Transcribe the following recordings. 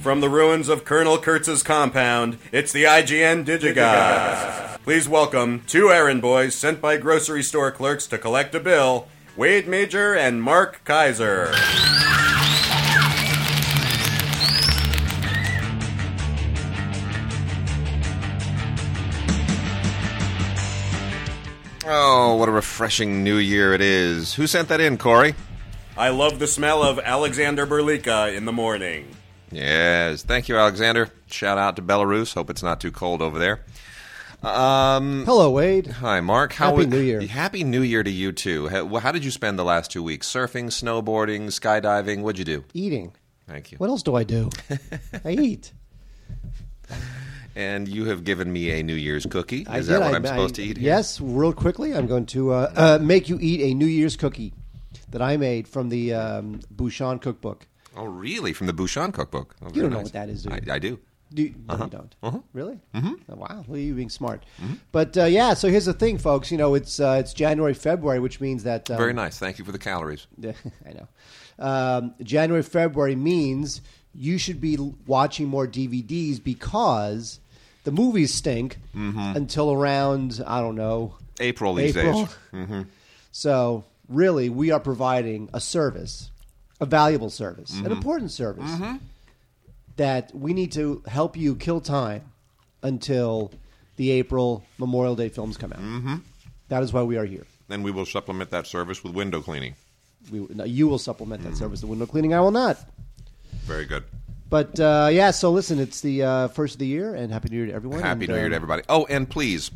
From the ruins of Colonel Kurtz's compound, it's the IGN Digigods. Please welcome two errand boys sent by grocery store clerks to collect a bill, Wade Major and Mark Kaiser. Oh, what a refreshing new year it is. Who sent that in, Corey? I love the smell of Alexander Berlika in the morning. Yes, thank you, Alexander. Shout out to Belarus. Hope it's not too cold over there. Um, Hello, Wade. hi, Mark. How Happy New Year. Happy New Year to you too. How, how did you spend the last two weeks? Surfing, snowboarding, skydiving. What'd you do? Eating. Thank you. What else do I do? I eat. And you have given me a New Year's cookie. I Is did. that what I- I'm supposed I- to eat? Here? Yes, real quickly. I'm going to uh, uh, make you eat a New Year's cookie that I made from the um, Bouchon cookbook. Oh, really? From the Bouchon cookbook. Oh, You don't know nice. what that is, do you? I, I do. Do you, no, you don't. Really? Mm-hmm. wow. Well, you being smart. But uh, yeah, so here's the thing, folks. You know, it's uh, it's January, February, which means that um, Very nice. Thank you for the calories. I know. Um, January, February means you should be watching more DVDs because the movies stink until around I don't know April these April. days. So really, we are providing a service, a valuable service, Mm-hmm. an important service that we need to help you kill time until the April Memorial Day films come out. Mm-hmm. That is why we are here. Then we will supplement that service with window cleaning. We, no, you will supplement Mm-hmm. that service. The window cleaning, I will not. Very good. But uh, yeah, so listen, it's the uh, first of the year, and happy New Year to everyone. Happy and, New Year um, to everybody. Oh, and please,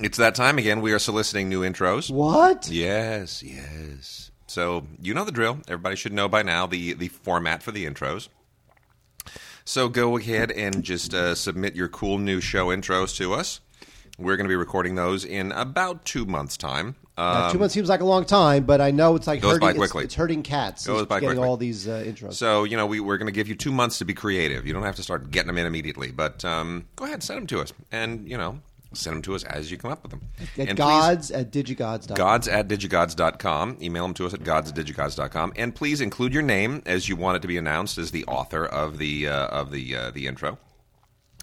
it's that time again. We are soliciting new intros. What? Yes, yes. So you know the drill. Everybody should know by now the the format for the intros. So go ahead and just uh, submit your cool new show intros to us. We're going to be recording those in about two months' time. Now, Um, two months seems like a long time, but I know it's like Goes hurting, by it's- quickly. It's, hurting cats. Goes by getting quickly. all these uh, intros. So you know we, we're going to give you two months to be creative. You don't have to start getting them in immediately, but um, go ahead, and send them to us, and you know send them to us as you come up with them. at and please- gods at digigods.com. gods at digigods.com. Email them to us at gods at digigods.com. And please include your name as you want it to be announced as the author of the, uh, of the, uh, the intro.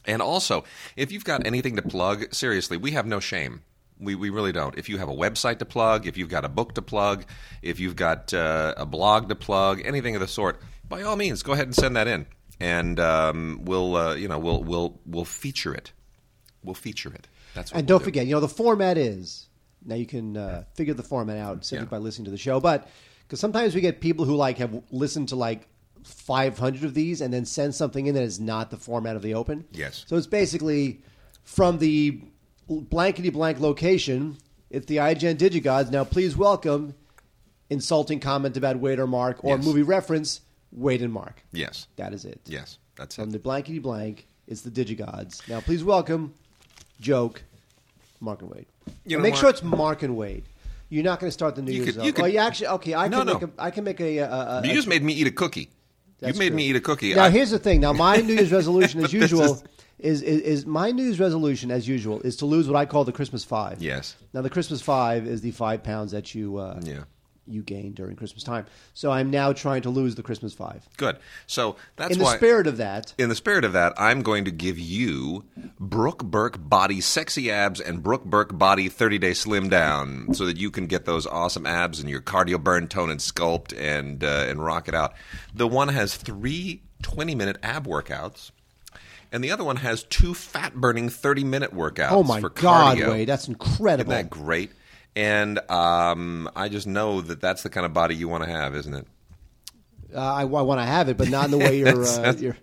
And also, if you've got anything to plug, seriously, we have no shame. We, we really don't. If you have a website to plug, if you've got a book to plug, if you've got uh, a blog to plug, anything of the sort, by all means, go ahead and send that in, and um, we'll uh, you know we'll we'll we'll feature it. We'll feature it. That's And we'll don't do. forget, you know, the format is now you can uh, figure the format out simply Yeah. by listening to the show. But because sometimes we get people who like have listened to like 500 of these and then send something in that is not the format of the open. Yes. So it's basically from the blankety blank location. It's the IGN Digigods. Now, please welcome insulting comment about Wade or Mark or Yes. movie reference Wade and Mark. Yes. That is it. Yes. That's From it. From the blankety blank, it's the Digigods. Now, please welcome, joke, Mark and Wade. You know, make sure it's Mark and Wade. You're not going to start the New You Year's. could- you oh, could- you actually okay. I No, can make make a, I can make a. a, a You a- just made me eat a cookie. You made true. me eat a cookie. Now I- here's the thing. Now my New Year's resolution, as usual, is, is is my New Year's resolution, as usual, is to lose what I call the Christmas five. Yes. Now the Christmas five is the five pounds that you uh, Yeah. You gain during Christmas time. So I'm now trying to lose the Christmas five. Good. So that's In the why. spirit of that, in the spirit of that, I'm going to give you Brooke Burke Body Sexy Abs and Brooke Burke Body 30 Day Slim Down so that you can get those awesome abs and your cardio burn, tone, and sculpt and, uh, and rock it out. The one has three 20 minute ab workouts, and the other one has two fat burning 30 minute workouts oh my for God, cardio. Wade, that's incredible. Isn't that great? And um, I just know that that's the kind of body you want to have, isn't it? Uh, I, want to have it, but not in the way you're, uh, you're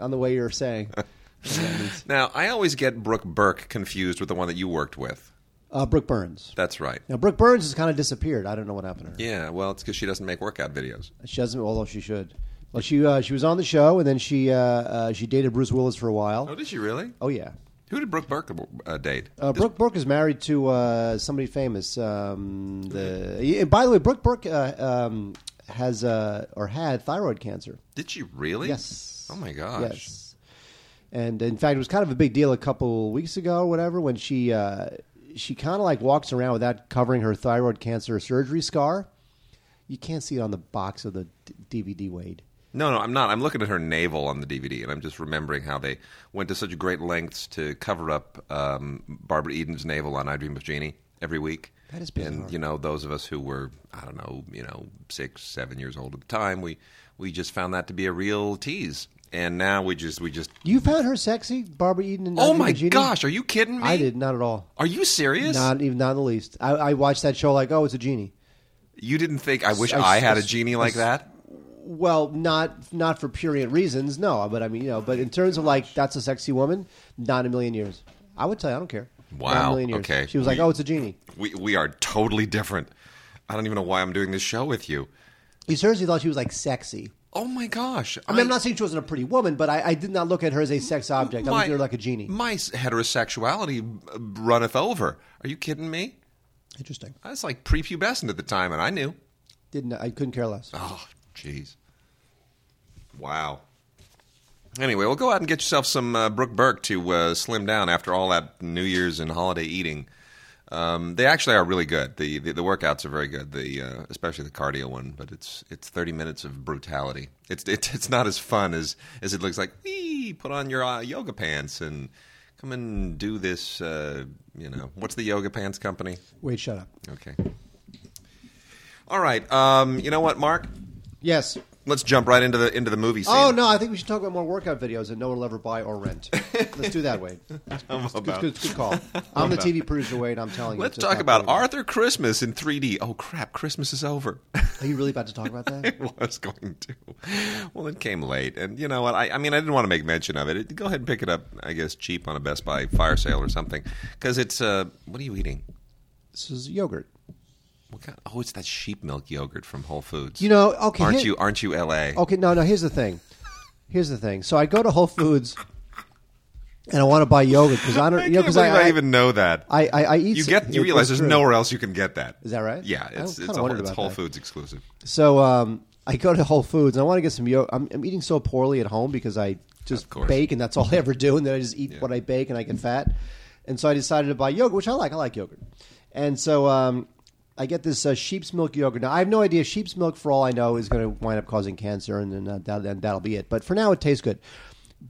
on the way you're saying. What that means. Now, I always get Brooke Burke confused with the one that you worked with. Uh, Brooke Burns. That's right. Now Brooke Burns has kind of disappeared. I don't know what happened to her. Yeah, well, it's because she doesn't make workout videos. She doesn't, although she should. Well, she uh, she was on the show, and then she uh, uh, she dated Bruce Willis for a while. Oh, did she really? Oh yeah. Who did Brooke Burke uh, date? Uh, Brooke Burke is married to uh, somebody famous. Um, the and by the way, Brooke Burke uh, um, has uh, or had thyroid cancer. Did she really? Yes. Oh my gosh. Yes. And in fact, it was kind of a big deal a couple weeks ago, or whatever, when she uh, she kind of like walks around without covering her thyroid cancer surgery scar. You can't see it on the box of the d- DVD, Wade. No, no, I'm not. I'm looking at her navel on the DVD, and I'm just remembering how they went to such great lengths to cover up um, Barbara Eden's navel on I Dream of Jeannie every week. That is bizarre. And you know, those of us who were, I don't know, you know, six, seven years old at the time, we we just found that to be a real tease. And now we just we just. You found her sexy, Barbara Eden. And Oh my Genie? gosh, are you kidding me? I did not at all. Are you serious? Not even not in the least. I, I watched that show like, oh, it's a genie. you didn't think I wish I- I, had a genie like that? Well, not not for purient reasons, no. But I mean, you know, but in terms of like, that's a sexy woman. Not a million years. I would tell you, I don't care. Not a Wow, million years. okay. She was like, We- oh, it's a genie. We we are totally different. I don't even know why I'm doing this show with you. You seriously thought she was like sexy. Oh my gosh! I mean, I'm not saying she wasn't a pretty woman, but I, I did not look at her as a sex object. I looked at her like a genie. My heterosexuality uh, runneth over. Are you kidding me? Interesting. I was like prepubescent at the time, and I knew. Didn't I couldn't care less. Oh, jeez. Wow. Anyway, well, go out and get yourself some uh, Brooke Burke to uh, slim down after all that New Year's and holiday eating. Um, they actually are really good. The, the the workouts are very good. The uh, especially the cardio one, but it's it's thirty minutes of brutality. It's it's, it's not as fun as as it looks like. Wee, put on your uh, yoga pants and come and do this. Uh, you know, what's the yoga pants company? Wait, shut up. Okay. All right. Um, you know what, Mark? Yes. Let's jump right into the into the movie scene. Oh no, I think we should talk about more workout videos that no one will ever buy or rent. Let's do that, Wade. It's good, good, good, good call. I'm the TV producer, Wade. I'm telling you. Let's talk about it. Arthur Christmas in 3D. Oh crap, Christmas is over. Are you really about to talk about that? I was going to. Well, it came late, and you know what? I, I mean, I didn't want to make mention of it. it. Go ahead and pick it up. I guess cheap on a Best Buy fire sale or something. Because it's uh, what are you eating? This is yogurt. What kind? Oh, it's that sheep milk yogurt from Whole Foods. You know, okay. aren't here- you? Aren't you? L.A. Okay, no, no. Here's the thing. Here's the thing. So I go to Whole Foods, and I want to buy yogurt because I don't. I you know, can't because believe I, I, even know that. I, I, I eat. you get. You realize there's nowhere else you can get that. Is that right? Yeah, I it's kinda it's, a, wondered it's about Whole that. Foods exclusive. So um, I go to Whole Foods and I want to get some yogurt. I'm, I'm eating so poorly at home because I just Of course. bake and that's all I ever do, and then I just eat what I bake and I get fat. And so I decided to buy yogurt, which I like. I like yogurt. And so um, I get this uh, sheep's milk yogurt. Now I have no idea. Sheep's milk, for all I know, is going to wind up causing cancer, and then uh, that, and that'll be it. But for now, it tastes good.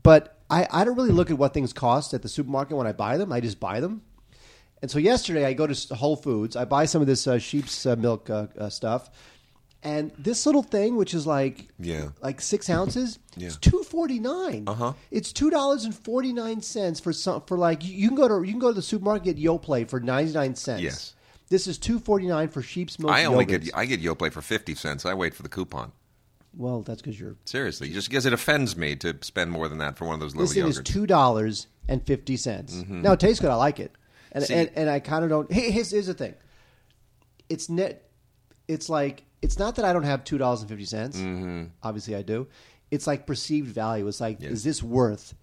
But I, I don't really look at what things cost at the supermarket when I buy them. I just buy them. And so yesterday, I go to Whole Foods. I buy some of this uh, sheep's uh, milk uh, uh, stuff, and this little thing, which is like Yeah. like six ounces, Yeah. it's two forty nine. Uh-huh. It's two dollars and forty nine cents for some for like you, can go to you can go to the supermarket Yoplait for ninety nine cents. Yes. This is two forty nine for sheep's milk. I only yogurts. get I get Yoplait for fifty cents. I wait for the coupon. well, that's because you're. Seriously, just because it offends me to spend more than that for one of those little This thing is two dollars and fifty cents. Now it tastes good. I like it, and See- and, and I kind of don't. Hey, here's, here's the thing. It's net. It's like it's not that I don't have two dollars and fifty cents. Mm-hmm. Obviously, I do. It's like perceived value. It's like, is this worth?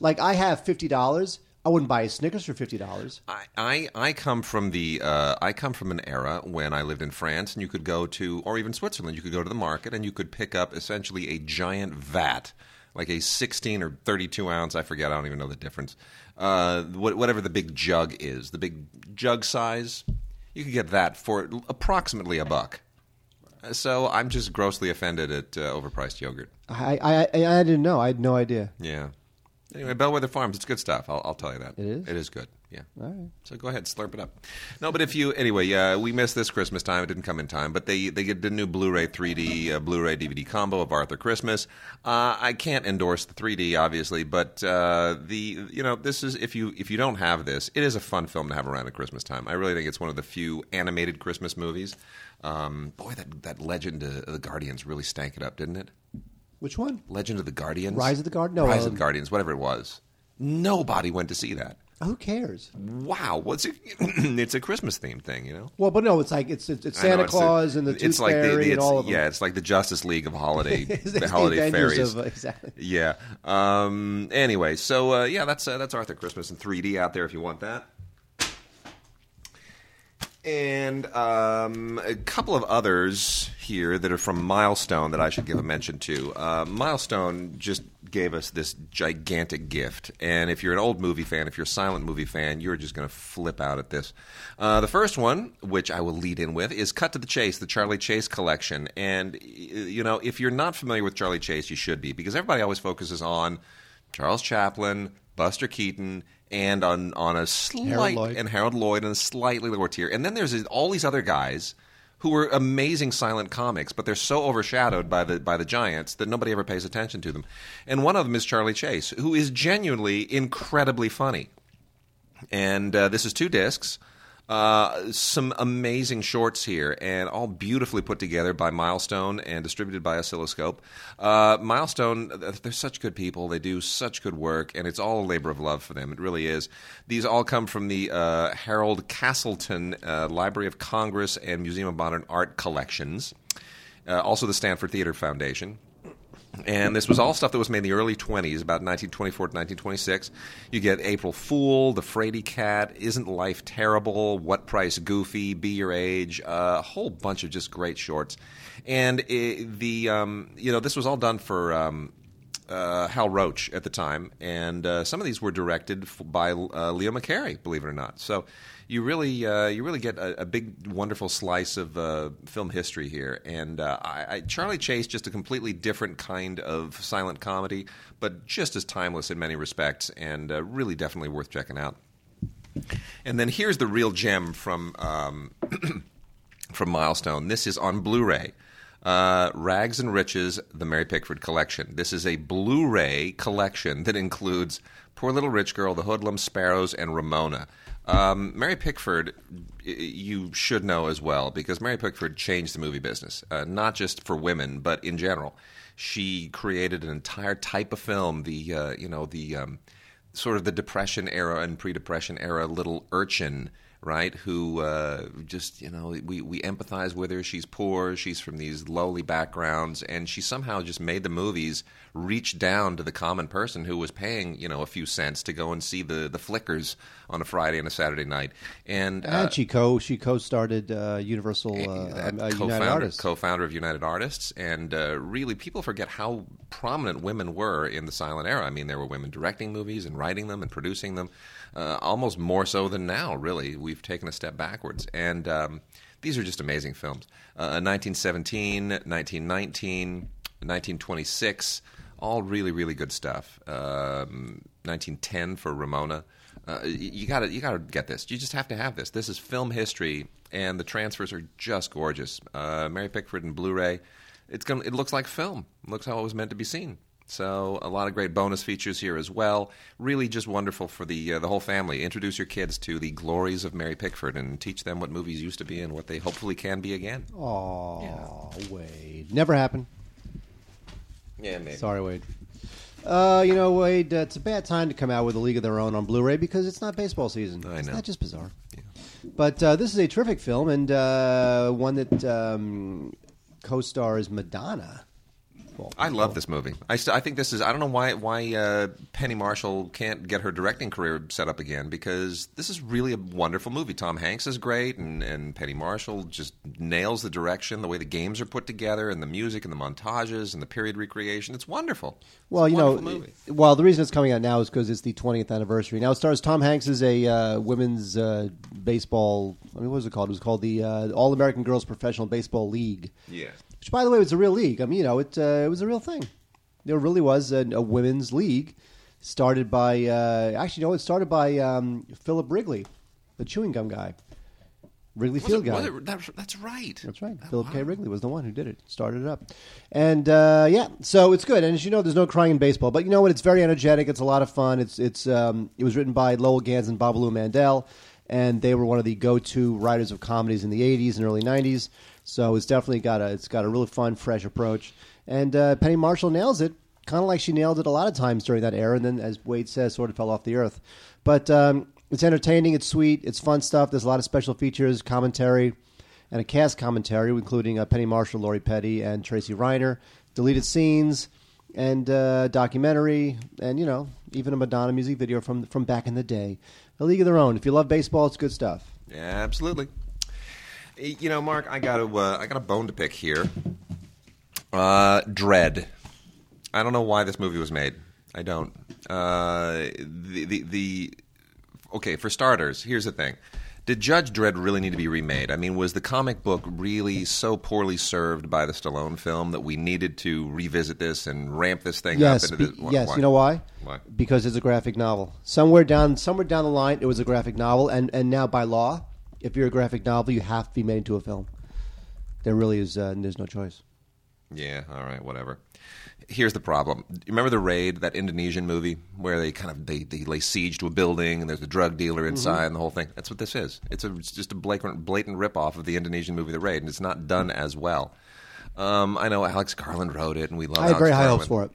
Like I have fifty dollars. I wouldn't buy a Snickers for fifty dollars. I, I I come from the uh, I come from an era when I lived in France and you could go to or even Switzerland you could go to the market and you could pick up essentially a giant vat like a 16 or 32 ounce I forget I don't even know the difference uh, whatever the big jug is the big jug size you could get that for approximately a buck so I'm just grossly offended at uh, overpriced yogurt I, I I I didn't know. I had no idea. yeah anyway Bellwether Farms it's good stuff I'll, I'll tell you that It is? it is good yeah All right. so go ahead, slurp it up. No, but if you anyway, uh, we missed this Christmas time. It didn't come in time, but they they get the new Blu-ray 3D uh, Blu-ray DVD combo of Arthur Christmas. Uh, I can't endorse the 3D, obviously, but uh, the you know this is if you if you don't have this, it is a fun film to have around at Christmas time. I really think it's one of the few animated Christmas movies. Um, boy, that that Legend of the Guardians really stank it up, didn't it? Which one? Legend of the Guardians, Rise of the Guard- no, Rise um, of the Guardians, whatever it was. Nobody went to see that. Who cares? Wow, what's it? it's a Christmas themed thing, you know. Well, but no, it's like it's it's, it's I know, Santa it's Claus and the Tooth it's like Fairy the, and it's- all of them. Yeah, it's like the Justice League of holiday the the holiday fairies. of- exactly. Yeah. Um, anyway, so uh, yeah, that's uh, that's Arthur Christmas in 3D out there if you want that. And um, a couple of others here that are from Milestone that I should give a mention to. Uh, Milestone just gave us this gigantic gift. And if you're an old movie fan, if you're a silent movie fan, you're just going to flip out at this. Uh, the first one, which I will lead in with, is Cut to the Chase, the Charlie Chase collection. And, you know, if you're not familiar with Charlie Chase, you should be, because everybody always focuses on Charles Chaplin, Buster Keaton, and on, on a slight, Lloyd. and Harold Lloyd and a slightly lower tier. And then there's all these other guys who were amazing silent comics, but they're so overshadowed by the by the giants that nobody ever pays attention to them. And one of them is Charlie Chase, who is genuinely incredibly funny. And uh, this is two discs. Uh, some amazing shorts here, and all beautifully put together by Milestone and distributed by Oscilloscope. Uh, Milestone, they're such good people. They do such good work, and it's all a labor of love for them. It really is. These all come from the uh, Harold Castleton uh, Library of Congress and Museum of Modern Art collections. Uh, also, the Stanford Theater Foundation. And this was all stuff that was made in the early 20s, about 1924 to 1926. You get April Fool, The Fraidy Cat, Isn't Life Terrible, What Price Goofy, Be Your Age, a whole bunch of just great shorts. And it, the um, you know this was all done for um, uh, Hal Roach at the time, and uh, some of these were directed f- by uh, Leo McCarey, believe it or not. So you really uh, you really get a, a big wonderful slice of uh, film history here. And uh, I, I, Charlie Chase, just a completely different kind of silent comedy, but just as timeless in many respects, and really definitely worth checking out. And then here's the real gem from um, from Milestone. This is on Blu-ray. Uh, Rags and Riches, the Mary Pickford collection. This is a Blu-ray collection that includes Poor Little Rich Girl, The Hoodlum, Sparrows, and Ramona. Um, Mary Pickford, you should know as well because Mary Pickford changed the movie business, uh, not just for women, but in general. She created an entire type of film. The uh, you know the um, sort of the Depression era and pre-Depression era little urchin, right? Who uh, just you know we we empathize with her. She's poor. She's from these lowly backgrounds, and she somehow just made the movies reach down to the common person who was paying you know a few cents to go and see the the flickers on a Friday and a Saturday night. And, uh, And she co she co started uh, Universal uh, um, United Artists. co-founder of United Artists, and uh, really people forget how prominent women were in the silent era. I mean, there were women directing movies and writing them and producing them, uh, almost more so than now. Really, we've taken a step backwards, and um, these are just amazing films. Uh, 1917, 1919, 1926, all really, really good stuff. Um, 1910 for Ramona. Uh, you got to you got to get this. You just have to have this. This is film history, and the transfers are just gorgeous. Uh, Mary Pickford and Blu-ray. It's going it looks like film. It looks how it was meant to be seen. So a lot of great bonus features here as well. Really, just wonderful for the uh, the whole family. Introduce your kids to the glories of Mary Pickford and teach them what movies used to be and what they hopefully can be again. Oh, yeah. Wade, never happened. Yeah, maybe. Sorry, Wade. Uh, you know, Wade, uh, it's a bad time to come out with a League of Their Own on Blu-ray because it's not baseball season. I know. Isn't that just bizarre? But uh, this is a terrific film and uh, one that um, co-stars Madonna. Well, I love this movie. I, st- I think this is. I don't know why why uh, Penny Marshall can't get her directing career set up again because this is really a wonderful movie. Tom Hanks is great, and, and Penny Marshall just nails the direction, the way the games are put together, and the music, and the montages, and the period recreation. It's wonderful. Well, It's you know, movie. well, the reason it's coming out now is because it's the 20th anniversary. Now it stars Tom Hanks as a uh, women's uh, baseball. I mean, what was it called? It was called the uh, All American Girls Professional Baseball League. Yeah. Which, by the way, was a real league. I mean, you know, it uh, it was a real thing. There really was a, a women's league started by uh, actually, no, it started by um, Philip Wrigley, the chewing gum guy, Wrigley Field guy. it- that's, that's right. That's right. Oh, Philip K. Wrigley was the one who did it, started it up. And uh, yeah, so it's good. And as you know, there's no crying in baseball, but you know what? It's very energetic. It's a lot of fun. It's it's um, it was written by Lowell Ganz and Babaloo Mandel, and they were one of the go-to writers of comedies in the '80s and early '90s. So it's definitely got a it's got a really fun, fresh approach. And uh, Penny Marshall nails it, kind of like she nailed it a lot of times during that era, and then, as Wade says, sort of fell off the earth. But um, it's entertaining. It's sweet. It's fun stuff. There's a lot of special features, commentary and a cast commentary, including uh, Penny Marshall, Lori Petty, and Tracy Reiner, deleted scenes, and uh, documentary, and you know, even a Madonna music video from from back in the day. A league of their own. If you love baseball, it's good stuff. Yeah, absolutely. You know, Mark, I got a uh, I got a bone to pick here. Uh, Dread. I don't know why this movie was made. I don't. Uh, the, the the okay for starters. Here's the thing: Did Judge Dredd really need to be remade? I mean, was the comic book really so poorly served by the Stallone film that we needed to revisit this and ramp this thing Yes, up? Into be- the, yes. why? You know why? Why? Because it's a graphic novel. Somewhere down, somewhere down the line, it was a graphic novel, and and now by law, if you're a graphic novel, you have to be made into a film. There really is. Uh, there's no choice. Yeah, all right, whatever. Here's the problem. You remember the raid, that Indonesian movie where they kind of they, they lay siege to a building and there's a drug dealer Mm-hmm. inside and the whole thing. That's what this is. It's, a, it's just a blatant blatant ripoff of the Indonesian movie The Raid, and it's not done as well. Um, I know Alex Garland wrote it, and we love. I had Alex very high Garland. hopes for it.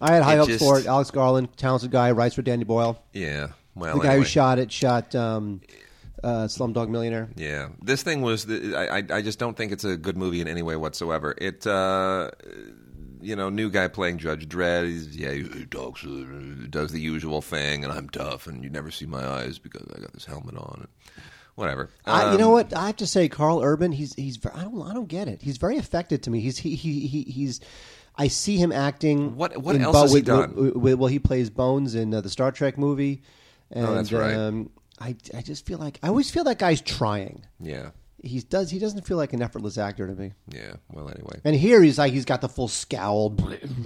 I had high It hopes just- for it. Alex Garland, talented guy, writes for Danny Boyle. Yeah, well, the guy anyway. who shot it shot um, uh, Slumdog Millionaire. Yeah, this thing was. The, I, I I just don't think it's a good movie in any way whatsoever. It, uh, you know, new guy playing Judge Dredd. He's, yeah, he, he talks, uh, does the usual thing, and I'm tough, and you never see my eyes because I got this helmet on. And whatever. I, you know Um, what? I have to say, Karl Urban. He's he's. I don't. I don't get it. He's very affected to me. He's he he, he he's. I see him acting. What- what else Bo- has he done? with- with- well, he plays Bones in uh, the Star Trek movie. And, Oh, that's right. Um, I I just feel like I always feel that guy's trying. Yeah, He does. He doesn't feel like an effortless actor to me. yeah. Well, anyway, And here he's like he's got the full scowl.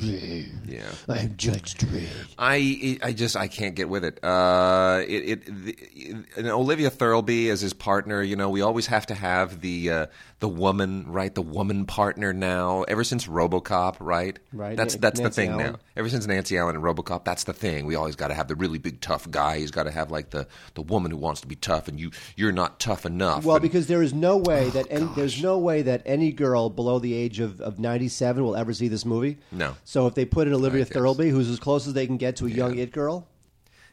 yeah. I'm Judge Dredd. I I just I can't get with it. Uh, it, it the, and Olivia Thirlby as his partner. You know, we always have to have the uh, the woman, right? The woman partner now. Ever since RoboCop, right? Right. That's that's the thing Allen. now. Ever since Nancy Allen and RoboCop, that's the thing. We always got to have the really big tough guy. He's got to have like the the woman who wants to be tough, and you you're not tough enough. Well, And- because there is no way oh, that any, gosh. there's no way that any girl below the age of, of 97 will ever see this movie. No. So if they put in Olivia. Thirlby, who's as close as they can get to a young it girl,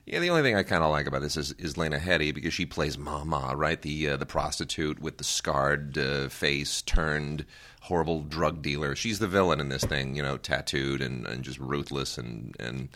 Yeah, the only thing I kind of like about this is, is Lena Headey because she plays Mama, right? The uh, the prostitute with the scarred uh, face turned horrible drug dealer. She's the villain in this thing, you know, tattooed and, and just ruthless and and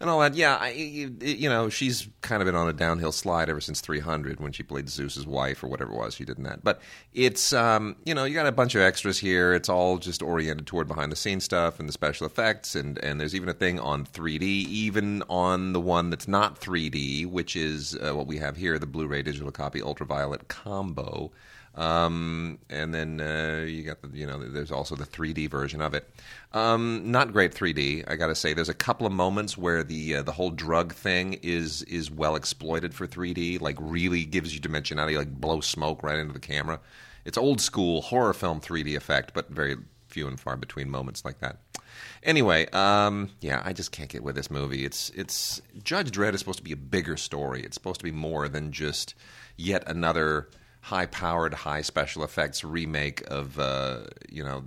and all that. Yeah, I, you you know, she's kind of been on a downhill slide ever since 300 when she played Zeus's wife or whatever it was she did in that. But it's um, you know, you got a bunch of extras here. It's all just oriented toward behind the scenes stuff and the special effects and and there's even a thing on 3D, even on the one that's not 3D, which is uh, what we have here, the Blu-ray digital copy ultraviolet combo. Um, and then uh, you got the, you know, there's also the 3D version of it. Um, not great 3D, I got to say. There's a couple of moments where the uh, the whole drug thing is is well exploited for 3D, like really gives you dimensionality, like blow smoke right into the camera. It's old school horror film 3D effect, but very few and far between moments like that. Anyway, um, yeah, I just can't get with this movie. It's it's Judge Dredd is supposed to be a bigger story. It's supposed to be more than just yet another high-powered, high special effects remake of uh, you know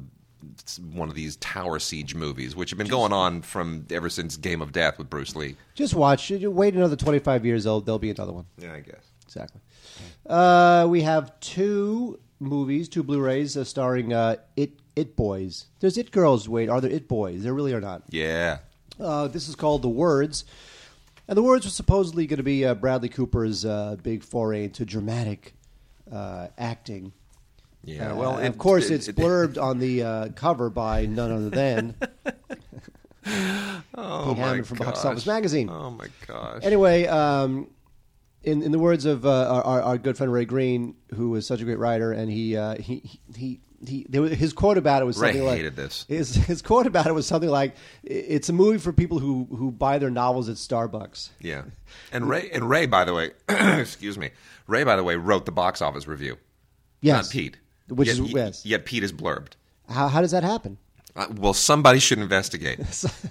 one of these tower siege movies, which have been going on from ever since Game of Death with Bruce Lee. just watch. You Wait another 25 years, there'll, there'll be another one. Yeah, I guess. Exactly. Uh, we have two movies, two Blu-rays uh, starring uh, It It Boys. There's It Girls. Wait, are there It Boys? There really are not. Yeah. Uh, this is called The Words. And The Words was supposedly going to be uh, Bradley Cooper's uh, big foray into dramatic uh, acting. Yeah. Uh, well, and it- of course, it- it's it- blurbed on the uh, cover by none other than Oh Pete my Hammond from Box gosh. Office Magazine. Oh my gosh. Anyway, um, in in the words of uh, our, our- our good friend Ray Greene, who was such a great writer, and he uh, he he. He, there his quote about it was Ray something like hated this. His, his quote about it was something like, "It's a movie for people who, who buy their novels at Starbucks." Yeah, and Ray and Ray, by the way, excuse me, Ray, by the way, wrote the box office review. Yes, not Pete. Which yet, is yes. yet Pete is blurbed. How, how does that happen? Uh, well, somebody should investigate.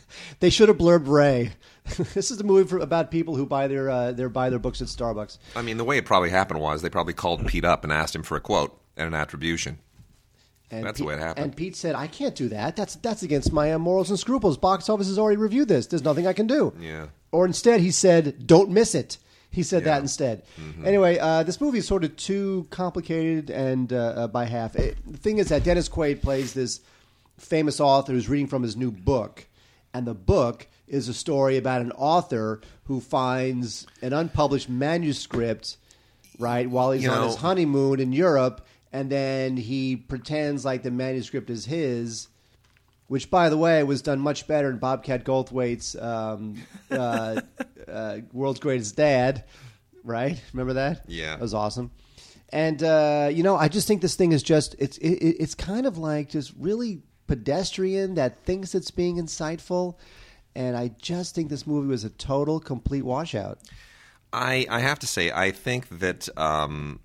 they should have blurbed Ray. this is a movie for, about people who buy their uh, their buy their books at Starbucks. I mean, the way it probably happened was they probably called Pete up and asked him for a quote and an attribution. And That's the way it happened. And Pete said, "I can't do that. That's that's against my uh, morals and scruples. Box office has already reviewed this. There's nothing I can do." Yeah. Or instead, he said, "Don't miss it." He said Yeah. that instead. Mm-hmm. Anyway, uh, this movie is sort of too complicated and uh, uh, by half. It, the thing is that Dennis Quaid plays this famous author who's reading from his new book, and the book is a story about an author who finds an unpublished manuscript, right, while he's You on know- his honeymoon in Europe, and then he pretends like the manuscript is his, which, by the way, was done much better in Bobcat Goldthwait's um, uh, uh, World's Greatest Dad. Right? Remember that? Yeah. that was awesome. And uh, you know, I just think this thing is just it's it, it's kind of like just really pedestrian that thinks it's being insightful, and I just think this movie was a total complete washout. I, I have to say, I think that um,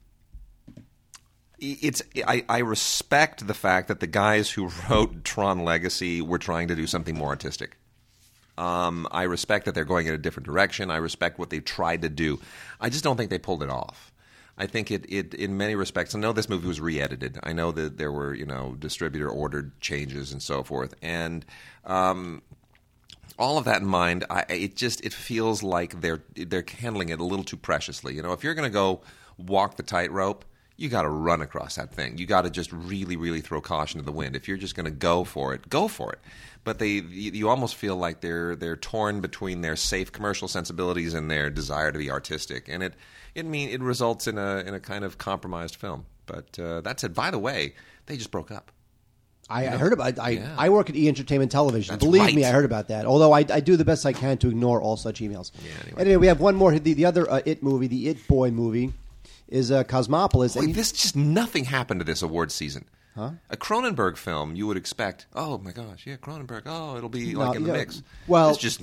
it's I, I respect the fact that the guys who wrote Tron Legacy were trying to do something more artistic. Um, I respect that they're going in a different direction. I respect what they tried to do. I just don't think they pulled it off. I think it, it in many respects. I know this movie was re-edited. I know that there were you know distributor ordered changes and so forth, and um, all of that in mind, I, it just it feels like they're they're handling it a little too preciously. You know, if you're going to go walk the tightrope, you got to run across that thing. You got to just really, really throw caution to the wind. If you're just going to go for it, go for it. But they, you, you almost feel like they're they're torn between their safe commercial sensibilities and their desire to be artistic, and it it mean it results in a in a kind of compromised film. But uh, that said, by the way, they just broke up. I, I heard about. I Yeah. I work at E Entertainment Television. That's Believe right. me, I heard about that. Although I, I do the best I can to ignore all such emails. Yeah, anyway. Anyway, we have one more. The, the other uh, It movie, the It Boy movie, is uh, Cosmopolis. Boy, And you- this just nothing happened to this award season. Huh? A Cronenberg film, you would expect. Oh my gosh, yeah, Cronenberg. Oh, it'll be No, like in the yeah, mix. well- it's just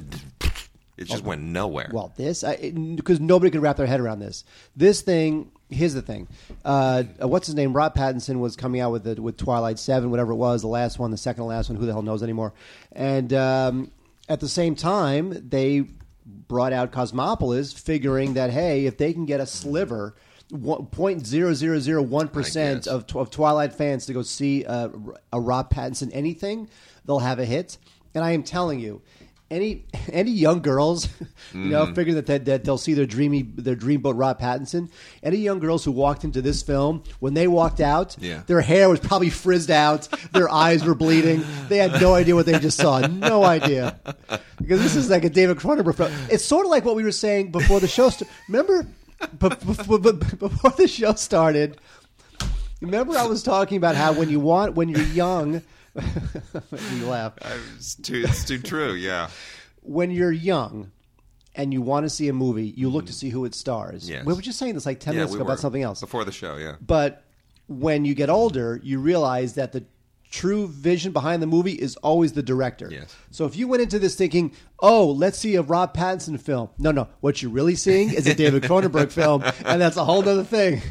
it just went nowhere. Well, this because nobody could wrap their head around this. This thing. Here's the thing. Uh, uh, what's his name? Rob Pattinson was coming out with the, with Twilight Seven, whatever it was, the last one, the second to last one. Who the hell knows anymore? And um, at the same time, they brought out Cosmopolis, figuring that hey, if they can get a sliver. Point zero zero zero one percent of of Twilight fans to go see uh, a Rob Pattinson anything, they'll have a hit. And I am telling you, any any young girls, you know, Mm-hmm. figure that, that that they'll see their dreamy their dreamboat Rob Pattinson. Any young girls who walked into this film, when they walked out, Yeah. their hair was probably frizzed out, their eyes were bleeding. They had no idea what they just saw, no idea, because this is like a David Cronenberg film. It's sort of like what we were saying before the show. St- remember, before the show started. Remember, I was talking about how when you want, when you're young, you laugh. it's too it's too true. Yeah, When you're young and you want to see a movie, you look to mm. see who it stars. Yes. We were just saying this like ten yeah, minutes we ago were about something else. before the show. Yeah, But when you get older, you realize that the true vision behind the movie is always the director. Yes. So if you went into this thinking, "Oh, let's see a Rob Pattinson film," no, no, what you're really seeing is a David Cronenberg film, and that's a whole other thing.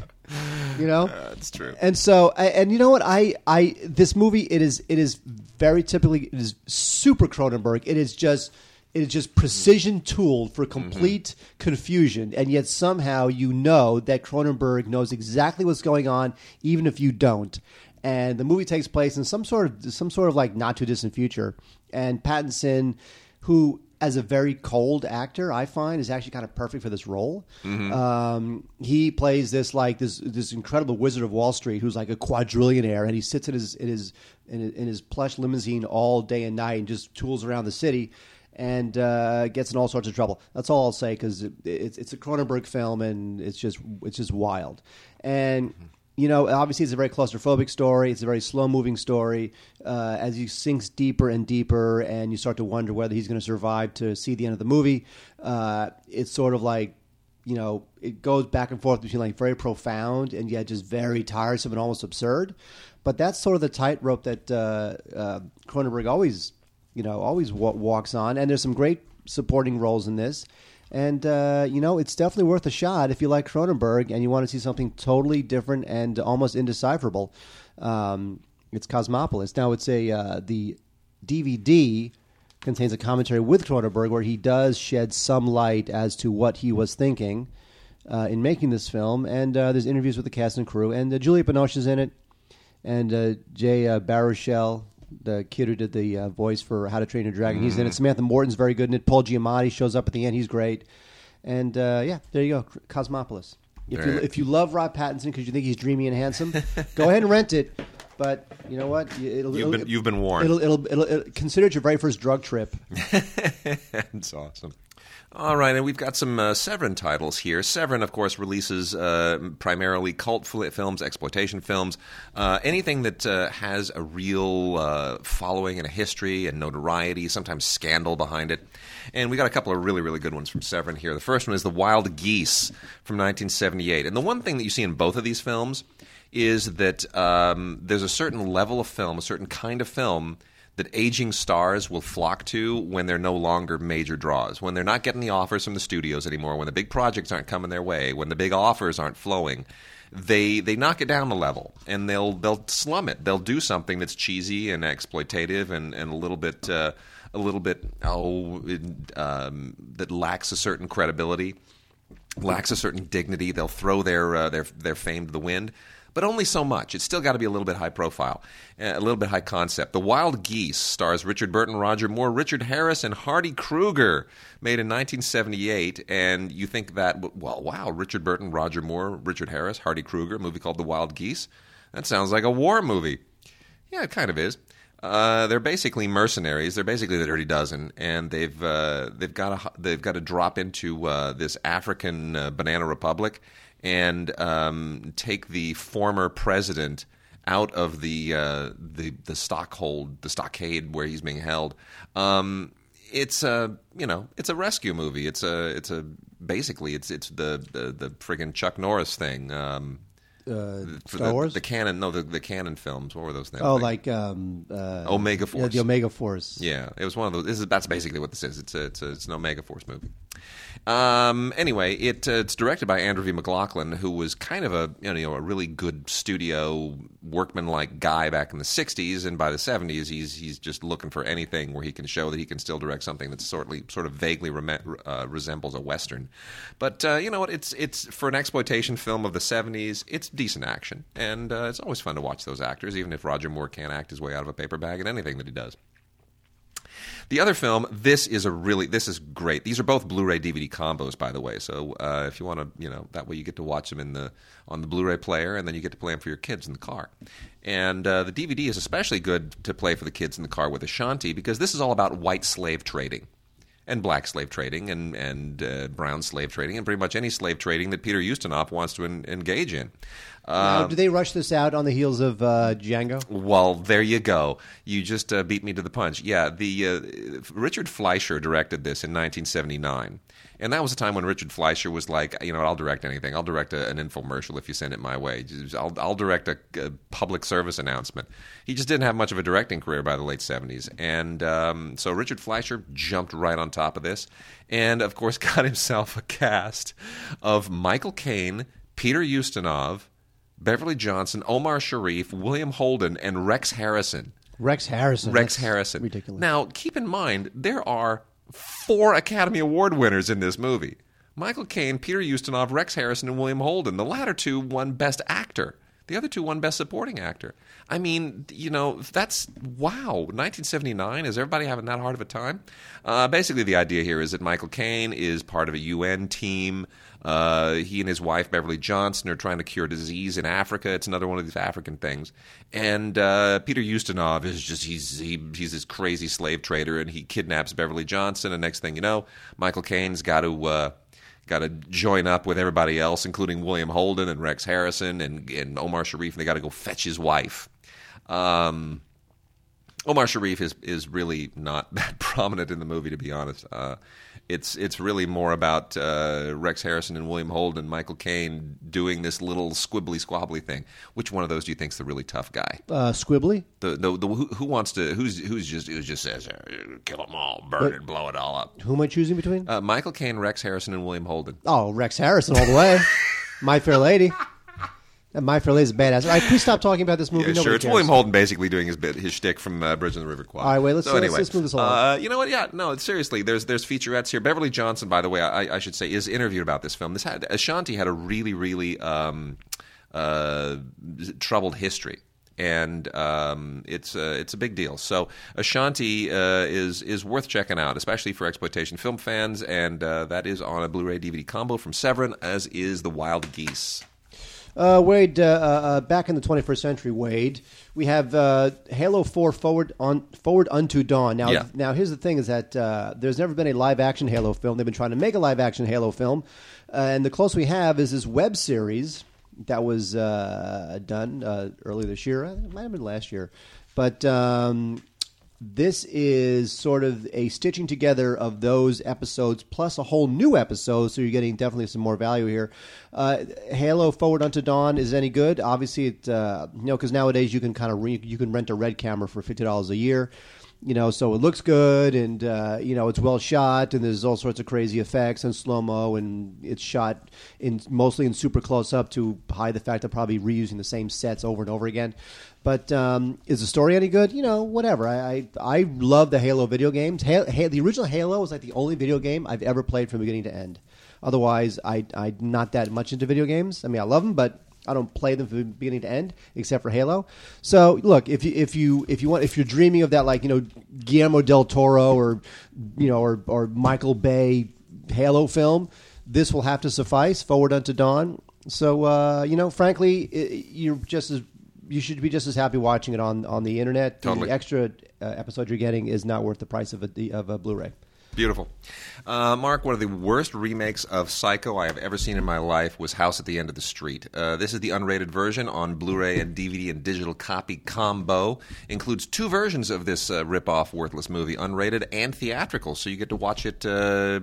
You know, uh, that's true. and so, and you know what? I, I, this movie, it is, it is very typically, it is super Cronenberg. It is just, it is just precision mm-hmm. tooled for mm-hmm. complete confusion, and yet somehow you know that Cronenberg knows exactly what's going on, even if you don't. And the movie takes place in some sort of, some sort of like not too distant future, and Pattinson, who as a very cold actor, I find is actually kind of perfect for this role. Um, he plays this like this this incredible Wizard of Wall Street who's like a quadrillionaire, and he sits in his in his in his, in his plush limousine all day and night and just tools around the city. And uh, gets in all sorts of trouble. That's all I'll say because it, it's it's a Cronenberg film and it's just it's just wild. And you know, obviously, it's a very claustrophobic story. It's a very slow moving story. Uh, as he sinks deeper and deeper, and you start to wonder whether he's going to survive to see the end of the movie, uh, it's sort of like, you know, it goes back and forth between like very profound and yet just very tiresome and almost absurd. But that's sort of the tightrope that uh, uh, Cronenberg always, you know, always wa- walks on. And there's some great supporting roles in this. And uh, you know, it's definitely worth a shot if you like Cronenberg and you want to see something totally different and almost indecipherable. Um, it's Cosmopolis. Now, it's a uh, the DVD contains a commentary with Cronenberg where he does shed some light as to what he was thinking uh, in making this film, and uh, there's interviews with the cast and crew, and uh, Julia is in it, and uh, Jay Baruchel, the kid who did the uh, voice for How to Train Your Dragon, he's in it. Samantha Morton's very good in it. Paul Giamatti shows up at the end; he's great. And uh, yeah, there you go, Cosmopolis. If you if you love Rob Pattinson because you think he's dreamy and handsome, go ahead and rent it. But you know what? It'll, You've been- you've been warned. It'll, it'll, it'll, it'll consider it your very first drug trip. it's awesome. All right, and we've got some uh, Severin titles here. Severin, of course, releases uh, primarily cult fil- films, exploitation films, uh, anything that uh, has a real uh, following and a history and notoriety, sometimes scandal behind it. And we got a couple of really, really good ones from Severin here. The first one is The Wild Geese from 1978. And the one thing that you see in both of these films is that um, there's a certain level of film, a certain kind of film that aging stars will flock to when they're no longer major draws, when they're not getting the offers from the studios anymore, when the big projects aren't coming their way, when the big offers aren't flowing. They they knock it down a level and they'll they'll slum it. They'll do something that's cheesy and exploitative and, and a little bit uh, a little bit oh um, that lacks a certain credibility, lacks a certain dignity. They'll throw their uh, their their fame to the wind but only so much. It's still got to be a little bit high profile, a little bit high concept. The Wild Geese stars Richard Burton, Roger Moore, Richard Harris, and Hardy Kruger, made in 1978. And you think that, well, wow, Richard Burton, Roger Moore, Richard Harris, Hardy Kruger, movie called The Wild Geese? That sounds like a war movie. Yeah, it kind of is. Uh, they're basically mercenaries. They're basically the Dirty Dozen, and they've uh, they've got to they've got to drop into uh, this African uh, banana republic and um, take the former president out of the uh, the the stockhold, the stockade where he's being held. Um, it's a you know it's a rescue movie. It's a it's a basically it's it's the the, the friggin' Chuck Norris thing. Um, Uh, Star the, Wars? the Cannon, no, the, the Cannon films. What were those things? oh, like um, uh, Omega Yeah, Force. the Omega Force. Yeah, it was one of those. This is that's basically what this is. It's a, it's, a, it's an Omega Force movie. Um, anyway, it uh, it's directed by Andrew V. McLaglen, who was kind of a you know a really good studio workman-like guy back in the '60s, and by the '70s, he's he's just looking for anything where he can show that he can still direct something that sort of sort of vaguely rem- uh, resembles a western. But uh, you know what? It's it's for an exploitation film of the '70s. It's decent action, and uh, it's always fun to watch those actors, even if Roger Moore can't act his way out of a paper bag in anything that he does. The other film, this is a really, this is great. These are both Blu-ray DVD combos, by the way. So uh, if you want to, you know, that way you get to watch them in the on the Blu-ray player, and then you get to play them for your kids in the car. And uh, the DVD is especially good to play for the kids in the car with Ashanti because this is all about white slave trading. And black slave trading, and and uh, brown slave trading, and pretty much any slave trading that Peter Ustinov wants to en- engage in. Now, do they rush this out on the heels of uh, Django? Well, there you go. You just uh, beat me to the punch. Yeah, the uh, Richard Fleischer directed this in 1979, and that was a time when Richard Fleischer was like, you know, I'll direct anything. I'll direct a, an infomercial if you send it my way. I'll, I'll direct a, a public service announcement. He just didn't have much of a directing career by the late 70s, and um, so Richard Fleischer jumped right on top of this, and of course got himself a cast of Michael Caine, Peter Ustinov. Beverly Johnson, Omar Sharif, William Holden, and Rex Harrison. Rex Harrison. Rex That's Harrison. Ridiculous. Now, keep in mind, there are four Academy Award winners in this movie Michael Caine, Peter Ustinov, Rex Harrison, and William Holden. The latter two won Best Actor. The other two won Best Supporting Actor. I mean, you know, that's wow. 1979. Is everybody having that hard of a time? Uh, basically, the idea here is that Michael Caine is part of a UN team. Uh, he and his wife Beverly Johnson are trying to cure disease in Africa. It's another one of these African things. And uh, Peter Ustinov is just he's he, he's this crazy slave trader, and he kidnaps Beverly Johnson. And next thing you know, Michael Caine's got to. Uh, got to join up with everybody else, including William Holden and Rex Harrison and, and Omar Sharif, and they got to go fetch his wife. Um, Omar Sharif is is really not that prominent in the movie, to be honest. Uh, it's it's really more about uh, Rex Harrison and William Holden and Michael Caine doing this little squibbly squabbly thing. Which one of those do you think's the really tough guy? uh, Squibbly. The, the, the who, who wants to who's who's just who just says uh, kill them all, burn it, blow it all up. Who am I choosing between? Uh, Michael Caine, Rex Harrison, and William Holden. oh, Rex Harrison all the way. My Fair Lady. My Fair is a badass. All right, please stop talking about this movie. Yeah, sure. It's cares. William Holden basically doing his bit, his shtick from uh, Bridge on the River Kwai. All right, wait, let's- so let's- anyway, let's move this along. Uh, you know what? Yeah, no. Seriously, there's there's featurettes here. Beverly Johnson, by the way, I, I should say, is interviewed about this film. This had Ashanti had a really really um, uh, troubled history. And um, it's uh, it's a big deal. So Ashanti uh, is is worth checking out, especially for exploitation film fans. And uh, that is on a Blu-ray DVD combo from Severin, as is The Wild Geese. Uh, Wade, uh, uh, uh, back in the 21st century, Wade, we have uh, Halo 4 Forward on Forward Unto Dawn. Now, Yeah. now here's the thing: is that uh, there's never been a live action Halo film. They've been trying to make a live action Halo film, uh, and the closest we have is this web series that was uh, done uh, earlier this year. It might have been last year, but. Um, this is sort of a stitching together of those episodes plus a whole new episode, so you're getting definitely some more value here. Uh, Halo Forward Unto Dawn is any good? Obviously, it uh, you know because nowadays you can kind of re- you can rent a red camera for fifty dollars a year. You know, so it looks good, and uh, you know it's well shot, and there's all sorts of crazy effects and slow mo, and it's shot in mostly in super close up to hide the fact that probably reusing the same sets over and over again. But um, is the story any good? You know, whatever. I I, I love the Halo video games. Ha- ha- the original Halo was like the only video game I've ever played from beginning to end. Otherwise, I I'm not that much into video games. I mean, I love them, but I don't play them from beginning to end, except for Halo. So, look, if you if you if you want if you're dreaming of that, like you know Guillermo del Toro or you know or or Michael Bay Halo film, this will have to suffice. Forward unto dawn. So, uh, you know, frankly, i you're just as you should be just as happy watching it on on the internet. Totally. The extra uh, episode you're getting is not worth the price of a of a Blu-ray. Beautiful. Uh, Mark, one of the worst remakes of Psycho I have ever seen in my life was House at the End of the Street. Uh, this is the unrated version on Blu ray and DVD and digital copy combo. Includes two versions of this uh, rip off worthless movie, unrated and theatrical, so you get to watch it uh,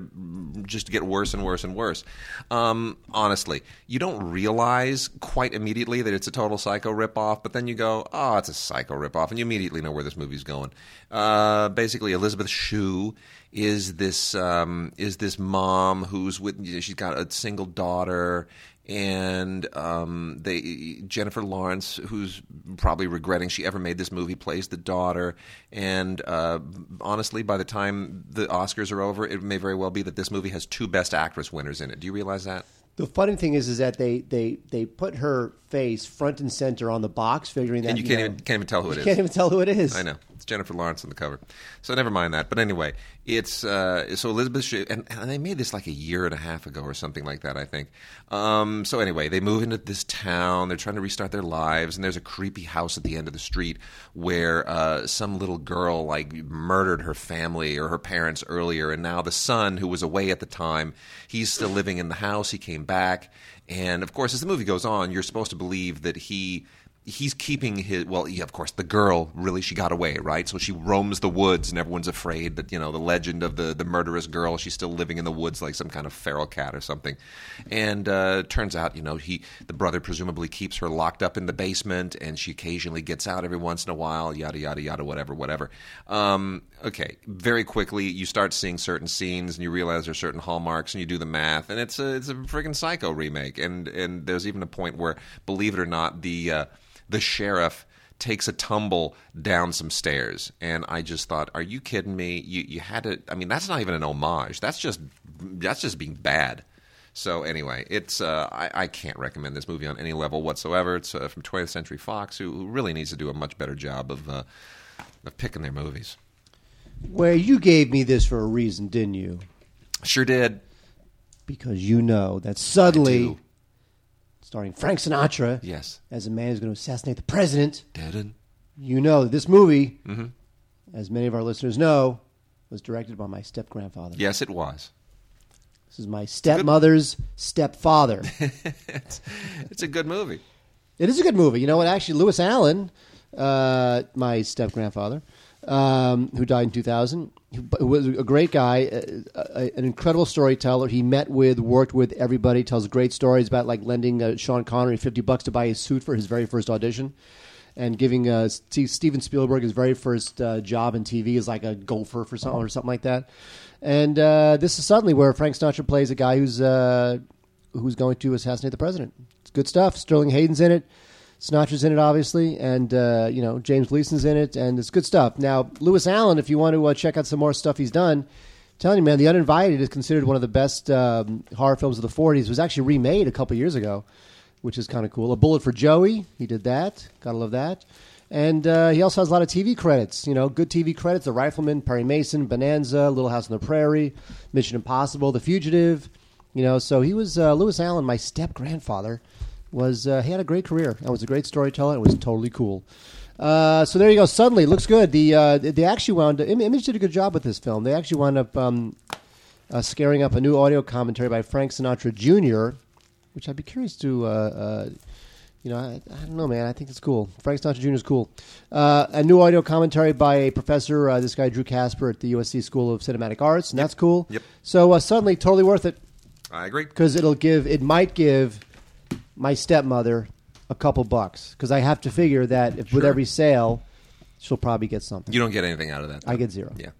just get worse and worse and worse. Um, honestly, you don't realize quite immediately that it's a total Psycho rip off, but then you go, oh, it's a Psycho rip off, and you immediately know where this movie's going. Uh, basically, Elizabeth Shue is this um, is this mom who's with she's got a single daughter and um, they Jennifer Lawrence who's probably regretting she ever made this movie plays the daughter. And uh, honestly by the time the Oscars are over it may very well be that this movie has two best actress winners in it. Do you realize that? The funny thing is, is that they they they put her face front and center on the box, figuring that and you can't know, even can't even tell who it you is. can't even tell who it is. I know Jennifer Lawrence on the cover, so never mind that. But anyway, it's uh, so Elizabeth and, and they made this like a year and a half ago or something like that, I think. Um, so anyway, they move into this town. They're trying to restart their lives, and there's a creepy house at the end of the street where uh, some little girl like murdered her family or her parents earlier, and now the son who was away at the time, he's still living in the house. He came back, and of course, as the movie goes on, you're supposed to believe that he he's keeping his well yeah, of course the girl really she got away right? So she roams the woods and everyone's afraid that you know the legend of the the murderous girl she's still living in the woods like some kind of feral cat or something. And uh turns out you know he the brother presumably keeps her locked up in the basement and she occasionally gets out every once in a while yada yada yada whatever whatever. Um okay very quickly you start seeing certain scenes and you realize there's certain hallmarks and you do the math and it's a it's a friggin' psycho remake. And and there's even a point where believe it or not the uh the sheriff takes a tumble down some stairs. And i just thought are you kidding me? You you had to i mean that's not even an homage. That's just that's just being bad. So anyway it's uh, I, I can't recommend this movie on any level whatsoever. It's uh, from 20th century fox who, who really needs to do a much better job of uh, of picking their movies. Where you gave me this for a reason, didn't you? sure did. Because you know that suddenly. Starring Frank Sinatra yes as a man who's going to assassinate the president, didn't you know that this movie, Mm-hmm. as many of our listeners know, was directed by my step grandfather. yes it was This is my stepmother's stepfather. it's, it's a good movie It is a good movie. You know what? Actually, Lewis Allen, uh, my step grandfather, um, who died in 2000, who was a great guy, uh, uh, an incredible storyteller. He met with, worked with everybody, tells great stories about like lending uh, Sean Connery 50 bucks to buy his suit for his very first audition. And giving uh, Steve, Steven Spielberg his very first uh, job in TV as like a gopher for something or something like that. And uh, this is suddenly where Frank Sinatra plays a guy who's uh, who's going to assassinate the president. It's good stuff. Sterling Hayden's in it. Sinatra's in it, obviously, and uh, you know James Gleason's in it, and it's good stuff. Now, Lewis Allen, if you want to uh, check out some more stuff he's done, I'm telling you, man, The Uninvited is considered one of the best um, horror films of the '40s. It was actually remade a couple years ago, which is kind of cool. A Bullet for Joey, he did that. Gotta love that. And uh, he also has a lot of TV credits. You know, good TV credits: The Rifleman, Perry Mason, Bonanza, Little House on the Prairie, Mission Impossible, The Fugitive. You know, so he was uh, Lewis Allen, my step grandfather, was uh, he had a great career. and was a great storyteller. It was totally cool. Uh, so there you go. Suddenly, looks good. The uh, they actually wound up. Image did a good job with this film. They actually wound up um, uh, scaring up a new audio commentary by Frank Sinatra Jr., which I'd be curious to. Uh, uh, you know, I, I don't know, man. I think it's cool. Frank Sinatra Jr. is cool. Uh, a new audio commentary by a professor, uh, this guy Drew Casper at the USC School of Cinematic Arts, and that's cool. Yep. So uh, suddenly, totally worth it I agree. because it'll give it might give my stepmother a couple bucks because I have to figure that if with Sure. every sale she'll probably get something. You don't get anything out of that. I get zero. Yeah.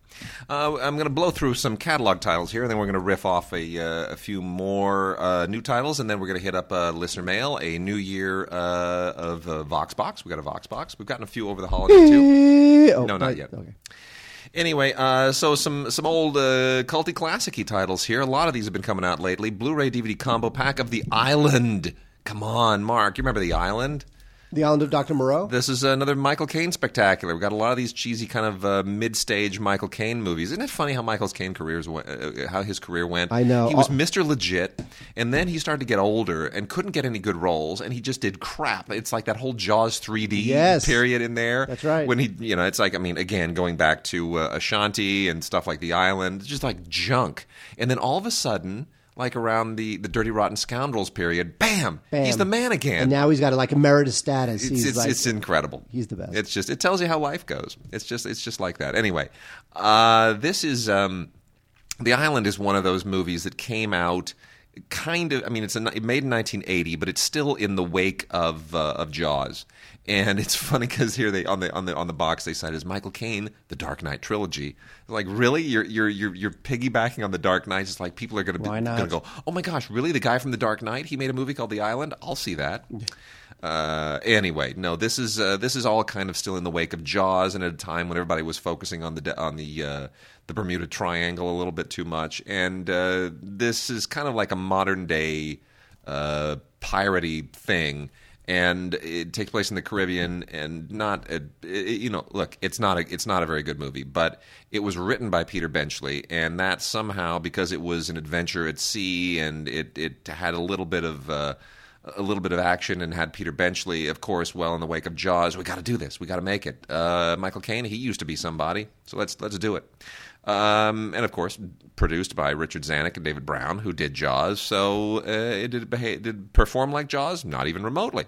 Uh, I'm going to blow through some catalog titles here, and then we're going to riff off a, uh, a few more uh, new titles, and then we're going to hit up uh, listener mail, a new year uh, of uh, Voxbox. we got a Voxbox. We've gotten a few over the holidays, too. Oh, No, not right. yet. Okay. Anyway, uh, so some some old uh, culty classicy titles here. A lot of these have been coming out lately. Blu-ray DVD combo pack of The Island. Come on, Mark. You remember The Island? The Island of Dr. Moreau. This is another Michael Caine spectacular. We've got a lot of these cheesy kind of uh, mid-stage Michael Caine movies. Isn't it funny how Michael Caine careers went, uh, how his career went? I know. He was Uh, Mr. Legit, and then he started to get older and couldn't get any good roles, and he just did crap. It's like that whole Jaws 3D Yes. period in there. That's right. When he, you know, it's like I mean, again, going back to uh, Ashanti and stuff like The Island, just like junk. And then all of a sudden. Like around the, the Dirty Rotten Scoundrels period, bam, Bam. he's the man again. and now he's got like emeritus status. It's, it's, like, it's incredible. he's the best. It's just it tells you how life goes. It's just it's just like that. Anyway, uh, this is um, the Island is one of those movies that came out kind of. I mean, it's a, it made in 1980, but it's still in the wake of uh, of Jaws. And it's funny because here they on the on the on the box they cite as Michael Caine, The Dark Knight trilogy. Like really, you're you're you're, you're piggybacking on The Dark Knight. It's like people are going to go, oh my gosh, really? The guy from The Dark Knight? He made a movie called The Island. I'll see that. Uh, anyway, no, this is uh, this is all kind of still in the wake of Jaws, and at a time when everybody was focusing on the de- on the uh, the Bermuda Triangle a little bit too much, and uh, this is kind of like a modern day uh, piratey thing. And it takes place in the Caribbean, and not a, you know. Look, it's not a it's not a very good movie, but it was written by Peter Benchley, and that somehow because it was an adventure at sea, and it it had a little bit of uh, a little bit of action and had Peter Benchley, of course, well in the wake of Jaws. We got to do this. We got to make it. Uh, Michael Caine, he used to be somebody, so let's let's do it. Um, and of course, produced by Richard Zanuck and David Brown, who did Jaws. So uh, it did, behave, did perform like Jaws, not even remotely.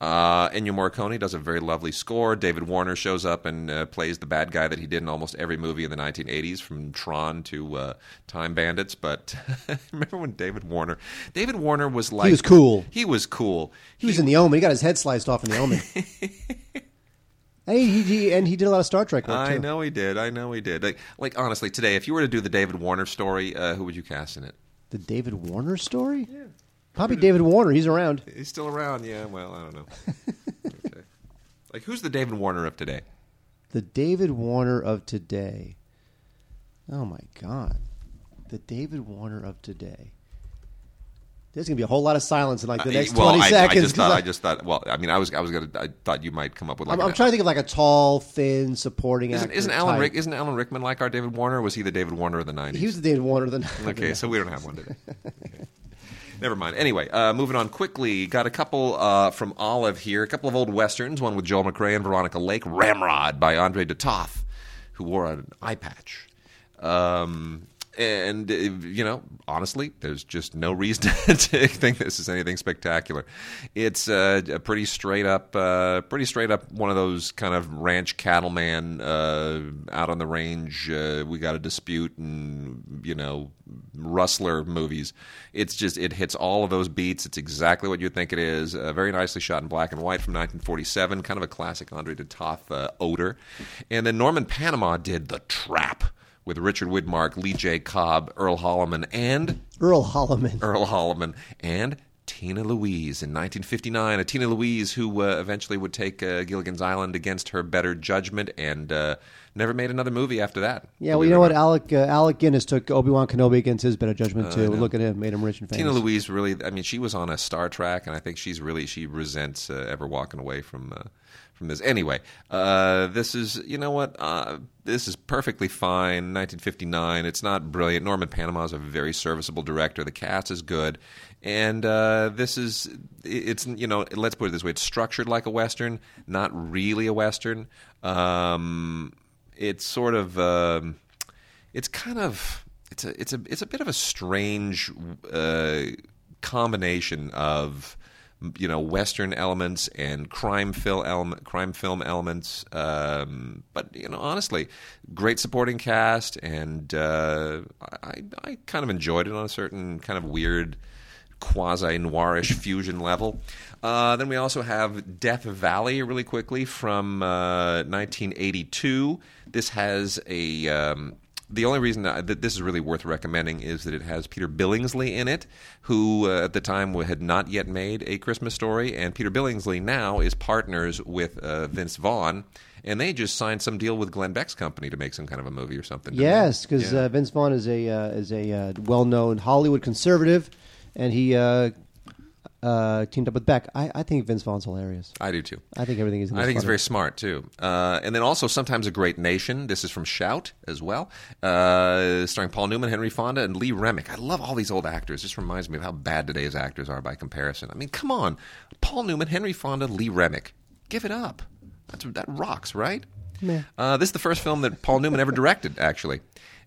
Uh, Ennio Morricone does a very lovely score. David Warner shows up and uh, plays the bad guy that he did in almost every movie in the 1980s, from Tron to uh, Time Bandits. But remember when David Warner? David Warner was like he was cool. He was cool. he was in the Omen. He got his head sliced off in the Omen. and, he, he, and he did a lot of Star Trek work too. I too. know he did. I know he did. Like, like honestly, today, if you were to do the David Warner story, uh, who would you cast in it? The David Warner story? Yeah. Probably David Warner. He's around. He's still around. Yeah. Well, I don't know. okay. Like, who's the David Warner of today? The David Warner of today. Oh my God. The David Warner of today. There's gonna be a whole lot of silence in like the Uh, next well, twenty I, seconds. I just thought. I- I just thought. Well, I mean, I was. I was gonna. I thought you might come up with like. I'm, I'm trying to think of like a tall, thin, supporting Isn't, actor. isn't Alan. Rick? Isn't Alan Rickman like our David Warner? Or was he the David Warner of the '90s? He was the David Warner of the '90s. Okay, so we don't have one today. Okay. Never mind. Anyway, uh, moving on quickly. Got a couple uh, from Olive here. A couple of old westerns. One with Joel McCrea and Veronica Lake. Ramrod by Andre de Toth, who wore an eye patch. Um, and uh, you know, honestly, there's just no reason to think this is anything spectacular. It's uh, a pretty straight up, uh, pretty straight up one of those kind of ranch cattleman uh, out on the range. Uh, we got a dispute, and you know, rustler movies. It's just it hits all of those beats. It's exactly what you think it is. Very nicely shot in black and white from 1947. Kind of a classic Andre de Toth auteur. And then Norman Panama did The Trap with Richard Widmark, Lee J. Cobb, Earl Holliman, and Earl Holliman. Earl Holliman, and Tina Louise in 1959. A Tina Louise who uh, eventually would take uh, Gilligan's Island against her better judgment and uh, never made another movie after that. Yeah, well, you know what? Alec uh, Alec Guinness took Obi Wan Kenobi against his better judgment too. Look at him, made him rich and famous. Tina Louise really, I mean, she was on a Star Trek, and I think she's really she resents uh, ever walking away from uh, from this. Anyway, uh, this is you know what uh, this is perfectly fine. 1959. It's not brilliant. Norman Panama is a very serviceable director. The cast is good, and uh, this is it's you know let's put it this way: it's structured like a western, not really a western. Um, it's sort of um, it's kind of it's a it's a it's a bit of a strange uh, combination of you know western elements and crime film element, crime film elements um, but you know honestly great supporting cast and uh, I, I kind of enjoyed it on a certain kind of weird quasi noirish fusion level. Uh, then we also have Death Valley, really quickly from uh, 1982. This has a. Um, the only reason that this is really worth recommending is that it has Peter Billingsley in it, who uh, at the time had not yet made a Christmas story, and Peter Billingsley now is partners with uh, Vince Vaughn, and they just signed some deal with Glenn Beck's company to make some kind of a movie or something. Yes, because Yeah. uh, Vince Vaughn is a uh, is a uh, well-known Hollywood conservative, and he uh, teamed up with Beck. I, I think Vince Vaughn's hilarious. I do too. I think everything is. I think he's very smart too. Uh, and then also sometimes a great notion. This is from Shout as well, uh, starring Paul Newman, Henry Fonda, and Lee Remick. I love all these old actors. This reminds me of how bad today's actors are by comparison. I mean, come on, Paul Newman, Henry Fonda, Lee Remick. Give it up. That's, that rocks, right? Uh, this is the first film that Paul Newman ever directed, actually.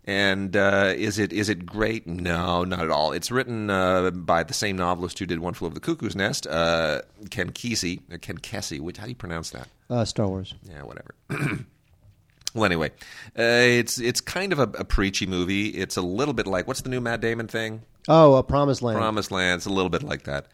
And uh, is it is it great? No, not at all. It's written uh, by the same novelist who did One Flew Over the Cuckoo's Nest, uh, Ken Kesey, or Ken Kesey. Which how do you pronounce that? Uh, Star Wars. Yeah, whatever. well, anyway, uh, it's it's kind of a, a preachy movie. It's a little bit like what's the new Matt Damon thing? Oh, uh, Promised Land. Promised Land. It's a little bit like that.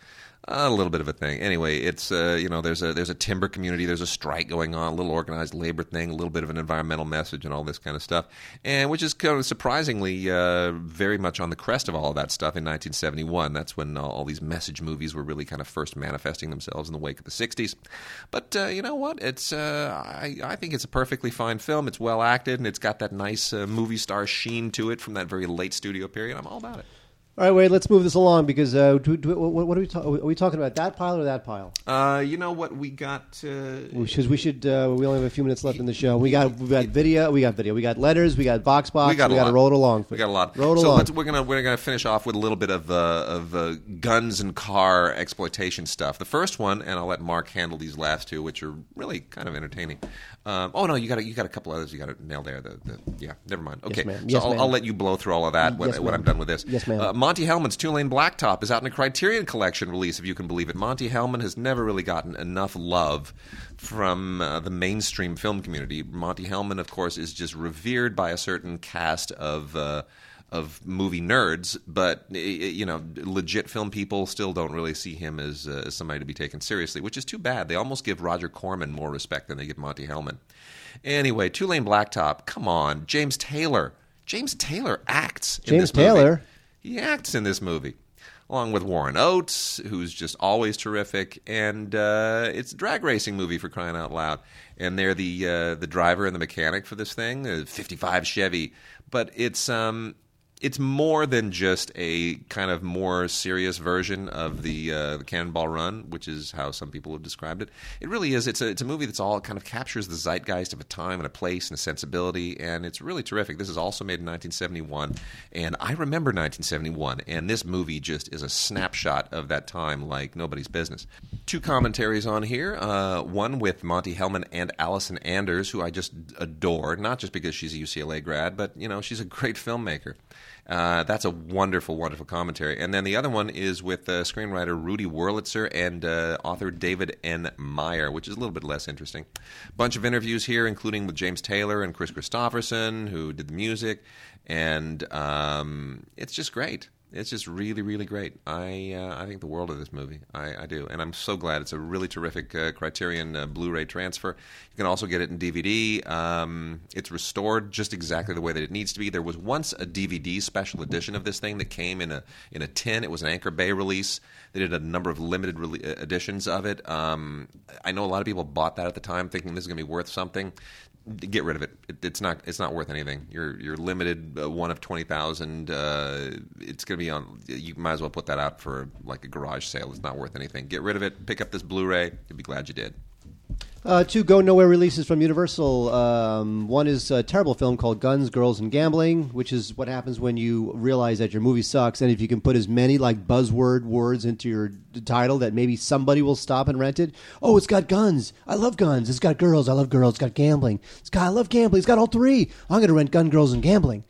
A little bit of a thing. Anyway, it's uh, you know there's a there's a timber community, there's a strike going on, a little organized labor thing, a little bit of an environmental message, and all this kind of stuff, and which is kind of surprisingly uh, very much on the crest of all of that stuff in 1971. That's when all, all these message movies were really kind of first manifesting themselves in the wake of the 60s. But uh, you know what? It's uh, I I think it's a perfectly fine film. It's well acted and it's got that nice uh, movie star sheen to it from that very late studio period. I'm all about it. All right, wait. Let's move this along because uh, do, do, what, what are we ta- are we talking about? That pile or that pile? Uh, you know what we got? Uh, Because we should. Uh, we only have a few minutes left in the show. We got we got video. We got video. We got letters. We got box box. we got a to lot. roll it along. We got a lot. Roll it so along. we're gonna we're gonna finish off with a little bit of uh, of uh, guns and car exploitation stuff. The first one, and I'll let Mark handle these last two, which are really kind of entertaining. Um, oh no, you got a, you got a couple others you got to nail there. The, the, yeah, never mind. Okay, ma'am. so Yes, I'll. I'll let you blow through all of that when, Yes, when. I'm done with this. Yes, ma'am. Monte Hellman's Two Lane Blacktop is out in a Criterion Collection release, if you can believe it. Monte Hellman has never really gotten enough love from uh, the mainstream film community. Monte Hellman, of course, is just revered by a certain cast of. Uh, of movie nerds, but you know, legit film people still don't really see him as, uh, as somebody to be taken seriously, which is too bad. They almost give Roger Corman more respect than they give Monte Hellman. Anyway, Two Lane Blacktop, come on, James Taylor. James Taylor acts. in James this movie. He acts in this movie, along with Warren Oates, who's just always terrific, and uh, it's a drag racing movie for crying out loud. And they're the uh, the driver and the mechanic for this thing, a '55 Chevy. But it's um, it's more than just a kind of more serious version of the uh, the Cannonball Run, which is how some people have described it. It really is. It's a it's a movie that's all kind of captures the zeitgeist of a time and a place and a sensibility, and it's really terrific. This is also made in 1971, and I remember 1971, and this movie just is a snapshot of that time like nobody's business. Two commentaries on here. Uh, one with Monte Hellman and Allison Anders, who I just adore, not just because she's a UCLA grad, but you know she's a great filmmaker. Uh, that's a wonderful, wonderful commentary. And then the other one is with uh, screenwriter Rudy Wurlitzer and uh, author David N. Meyer, which is a little bit less interesting. Bunch of interviews here, including with James Taylor and Kris Kristofferson, who did the music, and um, it's just great. It's just really, really great. I uh, I think the world of this movie. I, I do, and I'm so glad. It's a really terrific uh, Criterion uh, Blu-ray transfer. You can also get it in DVD. Um, it's restored just exactly the way that it needs to be. There was once a DVD special edition of this thing that came in a in a tin. It was an Anchor Bay release. They did a number of limited rele- uh, editions of it. Um, I know a lot of people bought that at the time, thinking this is going to be worth something get rid of it. it. It's not. It's not worth anything. You're you're limited. Uh, one of twenty thousand. Uh, it's to be on. You might as well put that out for like a garage sale. It's not worth anything. Get rid of it. Pick up this Blu-ray. You'll be glad you did. Uh, two go nowhere releases from Universal. Um, one is a terrible film called Guns, Girls, and Gambling, which is what happens when you realize that your movie sucks, and if you can put as many like buzzword words into your title that maybe somebody will stop and rent it. Oh, it's got guns. I love guns. It's got girls. I love girls. It's got gambling. It's got I love gambling. It's got all three. I'm going to rent Gun, Girls, and Gambling.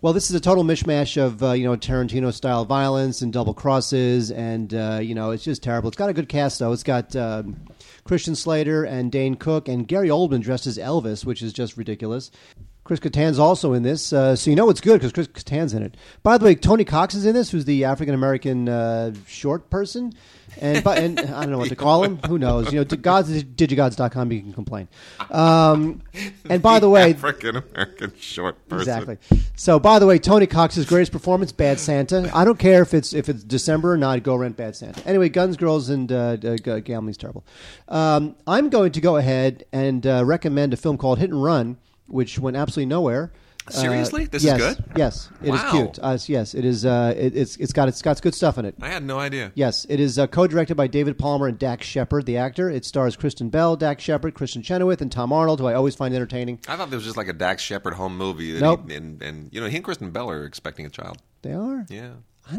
Well, this is a total mishmash of uh, you know Tarantino style violence and double crosses, and uh, you know it's just terrible. It's got a good cast though. It's got um, Christian Slater and Dane Cook and Gary Oldman dressed as Elvis, which is just ridiculous. Chris Kattan's also in this, uh, so you know it's good because Chris Kattan's in it. By the way, Tony Cox is in this, who's the African American uh, short person, and, but, and I don't know what to call him. Who knows? You know, to gods digigods.com you can complain. Um, and by the way, African American short person. Exactly. So, by the way, Tony Cox's greatest performance, "Bad Santa." I don't care if it's if it's December or not. Go rent "Bad Santa." Anyway, Guns, Girls, and uh, uh, Gambling's terrible. Um, I'm going to go ahead and uh, recommend a film called Hit and Run, which went absolutely nowhere. Uh, Seriously? This is yes, good? Yes, it is Wow. cute. Uh, yes, it is. Uh, it, it's it's got it's got good stuff in it. I had no idea. Yes, it is uh, co-directed by David Palmer and Dax Shepard, the actor. It stars Kristen Bell, Dax Shepard, Kristin Chenoweth, and Tom Arnold, who I always find entertaining. I thought this was just like a Dax Shepard home movie. that Nope. he- and, and, you know, he and Kristen Bell are expecting a child. They are. Yeah.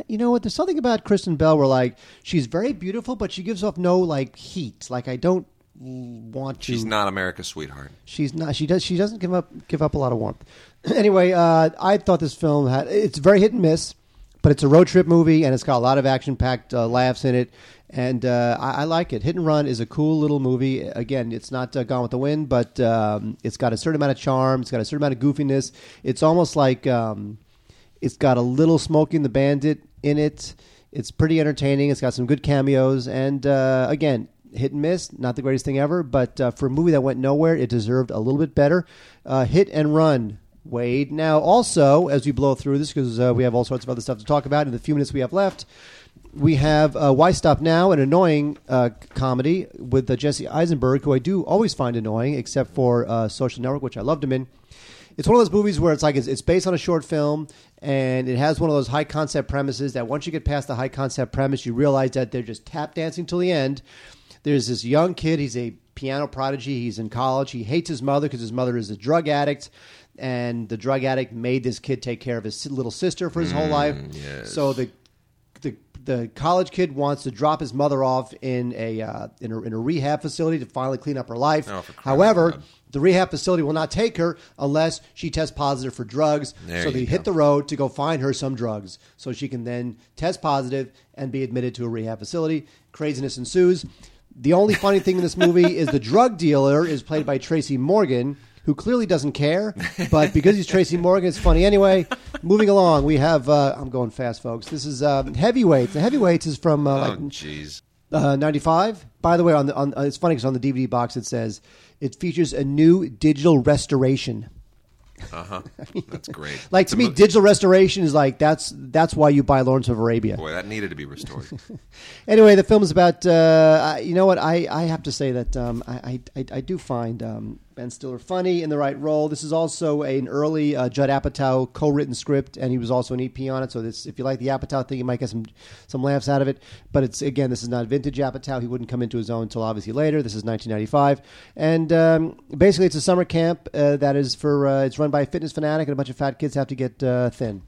You know what? There's something about Kristen Bell where like she's very beautiful, but she gives off no like heat. Like I don't want to. She's not America's sweetheart. She's not. She does. She doesn't give up. Give up a lot of warmth. anyway, uh, I thought this film had. It's very hit and miss, but it's a road trip movie, and it's got a lot of action packed uh, laughs in it, and uh, I, I like it. Hit and Run is a cool little movie. Again, it's not uh, Gone with the Wind, but um, it's got a certain amount of charm. It's got a certain amount of goofiness. It's almost like um, it's got a little Smokey and the Bandit in it. It's pretty entertaining. It's got some good cameos, and uh, again, hit and miss. Not the greatest thing ever, but uh, for a movie that went nowhere, it deserved a little bit better. Uh, hit and run. Wade. Now, also, as we blow through this, because uh, we have all sorts of other stuff to talk about in the few minutes we have left, we have uh, Why Stop Now, an annoying uh, comedy with uh, Jesse Eisenberg, who I do always find annoying, except for uh, Social Network, which I loved him in. It's one of those movies where it's like it's, it's based on a short film, and it has one of those high concept premises that once you get past the high concept premise, you realize that they're just tap dancing till the end. There's this young kid. He's a piano prodigy. He's in college. He hates his mother because his mother is a drug addict, and the drug addict made this kid take care of his little sister for his whole life. yes. So the the the college kid wants to drop his mother off in a uh, in a in a rehab facility to finally clean up her life. Oh, for crying However, out loud. the rehab facility will not take her unless she tests positive for drugs. There so you they hit the road to go find her some drugs so she can then test positive and be admitted to a rehab facility. Craziness ensues. The only funny thing in this movie is the drug dealer is played by Tracy Morgan, who clearly doesn't care, but because he's Tracy Morgan, it's funny anyway. Moving along, we have uh, I'm going fast, folks. This is uh, heavyweights. The heavyweights is from uh, Oh, like jeez. uh, 95. By the way, on the on uh, it's funny because on the DVD box it says it features a new digital restoration. Uh huh. That's great. Like It's to me, mo- digital restoration is like that's that's why you buy Lawrence of Arabia. Boy, that needed to be restored. Anyway, the film is about. Uh, you know what? I, I have to say that um, I, I I do find um, Ben Stiller funny in the right role. This is also an early uh, Judd Apatow co-written script, and he was also an EP on it. So this, if you like the Apatow thing, you might get some some laughs out of it. But it's again, this is not vintage Apatow. He wouldn't come into his own until obviously later. This is 1995, and um, basically it's a summer camp uh, that is for. Uh, it's run by a fitness fanatic, and a bunch of fat kids have to get uh, thin.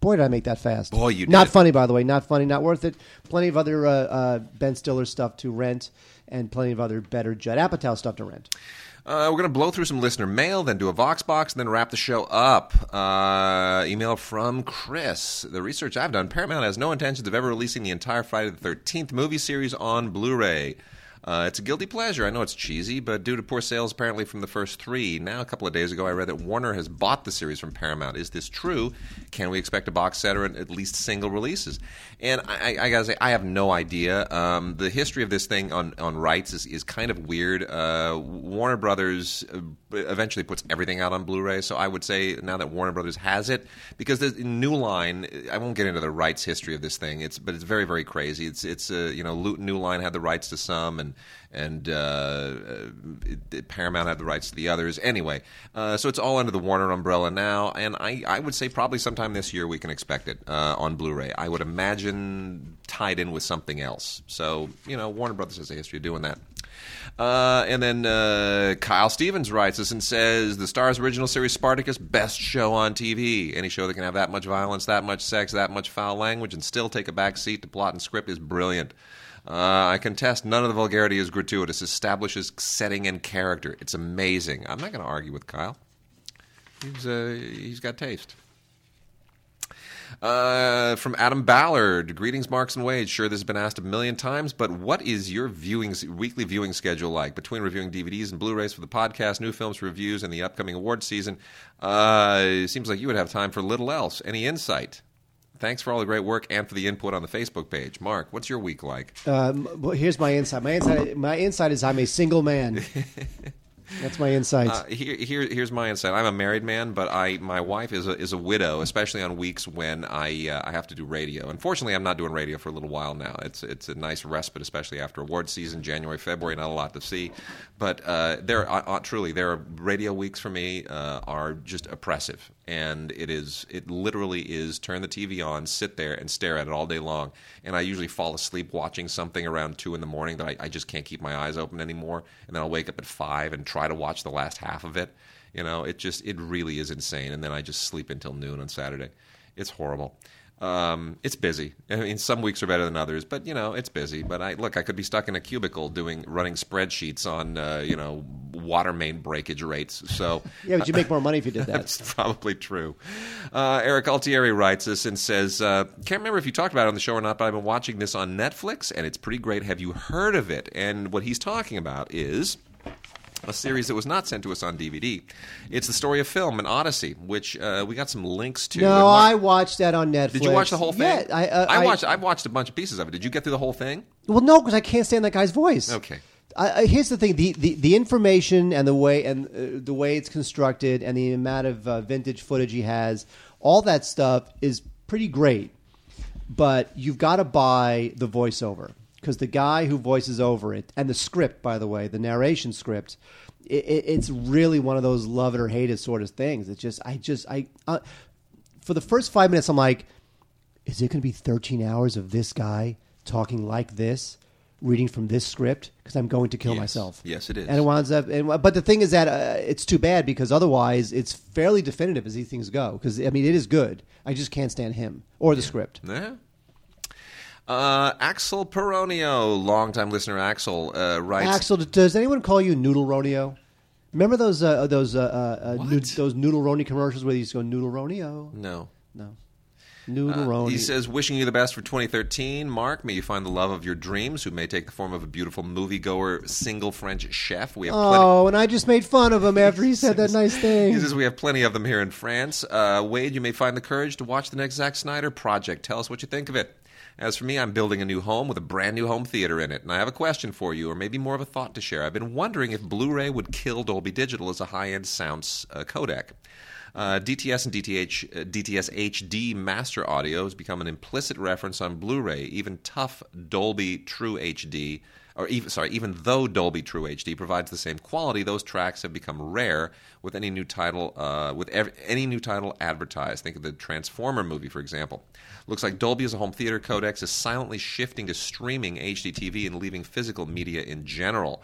Boy, did I make that fast! Boy, you not did. funny, by the way. Not funny, not worth it. Plenty of other uh, uh, Ben Stiller stuff to rent, and plenty of other better Judd Apatow stuff to rent. Uh, we're going to blow through some listener mail, then do a Vox box, and then wrap the show up. Uh, email from Chris. The research I've done, Paramount has no intentions of ever releasing the entire Friday the 13th movie series on Blu ray. Uh, it's a guilty pleasure. I know it's cheesy, but due to poor sales apparently from the first three, now a couple of days ago I read that Warner has bought the series from Paramount. Is this true? Can we expect a box set or at least single releases? And I, I, gotta say, I have no idea. Um, the history of this thing on, on rights is, is kind of weird. Uh, Warner Brothers uh, eventually puts everything out on Blu-ray, so I would say now that Warner Brothers has it, because the New Line, I won't get into the rights history of this thing. It's but it's very very crazy. It's it's uh, you know New Line had the rights to some and and uh, uh, Paramount had the rights to the others. Anyway, uh, so it's all under the Warner umbrella now, and I, I would say probably sometime this year we can expect it uh, on Blu-ray. I would imagine tied in with something else. So you know, Warner Brothers has a history of doing that. Uh, and then uh, Kyle Stevens writes us and says the Starz original series Spartacus best show on TV. Any show that can have that much violence, that much sex, that much foul language, and still take a back seat to plot and script is brilliant. Uh, I contest none of the vulgarity is gratuitous. Establishes setting and character. It's amazing. I'm not going to argue with Kyle. He's uh, he's got taste. Uh, from Adam Ballard, greetings, Marks and Wade. Sure, this has been asked a million times, but what is your viewing weekly viewing schedule like between reviewing DVDs and Blu-rays for the podcast, new films reviews, and the upcoming award season? Uh, it seems like you would have time for little else. Any insight? Thanks for all the great work and for the input on the Facebook page. Mark, what's your week like? Um, well, here's my insight. My insight. My insight is I'm a single man. That's my insight. Uh, here, here, here's my insight. I'm a married man, but I, my wife is a, is a widow, especially on weeks when I, uh, I have to do radio. Unfortunately, I'm not doing radio for a little while now. It's, it's a nice respite, especially after award season, January, February. Not a lot to see, but uh, there, uh, uh, truly, there are radio weeks for me uh, are just oppressive, and it is, it literally is turn the TV on, sit there, and stare at it all day long. And I usually fall asleep watching something around two in the morning that I, I just can't keep my eyes open anymore, and then I'll wake up at five and try to watch the last half of it. You know, it just it really is insane. And then I just sleep until noon on Saturday. It's horrible. Um, it's busy. I mean, some weeks are better than others, but you know, it's busy. But I look, I could be stuck in a cubicle doing running spreadsheets on uh, you know water main breakage rates. So yeah, but you make more money if you did that. That's probably true. Uh, Eric Altieri writes us and says, uh, "Can't remember if you talked about it on the show or not, but I've been watching this on Netflix, and it's pretty great. Have you heard of it?" And what he's talking about is a series that was not sent to us on DVD. It's the story of film, an Odyssey, which uh, we got some links to. No, Mark- I watched that on Netflix. Did you watch the whole thing? Yeah, I, uh, I watched. I watched a bunch of pieces of it. Did you get through the whole thing? Well, no, because I can't stand that guy's voice. Okay. I, I, here's the thing: the, the, the information and the way and uh, the way it's constructed and the amount of uh, vintage footage he has, all that stuff is pretty great. But you've got to buy the voiceover because the guy who voices over it and the script, by the way, the narration script, it, it, it's really one of those love it or hate it sort of things. It's just, I just, I, uh, for the first five minutes, I'm like, is it going to be 13 hours of this guy talking like this, reading from this script? Because I'm going to kill Yes. myself. Yes, it is. And it winds up, and, but the thing is that uh, it's too bad because otherwise it's fairly definitive as these things go. Because I mean, it is good. I just can't stand him or the script. Yeah. Uh, Axel Peronio, longtime listener Axel, uh, writes. Axel, does anyone call you Noodle Ronio? Remember those uh, those uh, uh, uh, What? nood- those Noodle Roni commercials where you used to go Noodle Ronio? No. No, Noodle Uh, Roni. he says, wishing you the best for 2013. Mark, may you find the love of your dreams, who may take the form of a beautiful moviegoer, single French chef. We have plenty. "Oh, and I just made fun of him after he said that nice thing. He thing." says we have plenty of them here in France. Uh, Wade, you may find the courage to watch the next Zack Snyder project. Tell us what you think of it. As for me, I'm building a new home with a brand new home theater in it, and I have a question for you, or maybe more of a thought to share. I've been wondering if Blu-ray would kill Dolby Digital as a high-end sound uh, codec. Uh, DTS and DTH, uh, DTS HD master audio has become an implicit reference on Blu-ray. Even tough Dolby True HD, or even sorry, even though Dolby True HD provides the same quality, those tracks have become rare with any new title. Uh, with any new title advertised, think of the Transformer movie, for example. Looks like Dolby as a home theater codex is silently shifting to streaming HD TV and leaving physical media in general.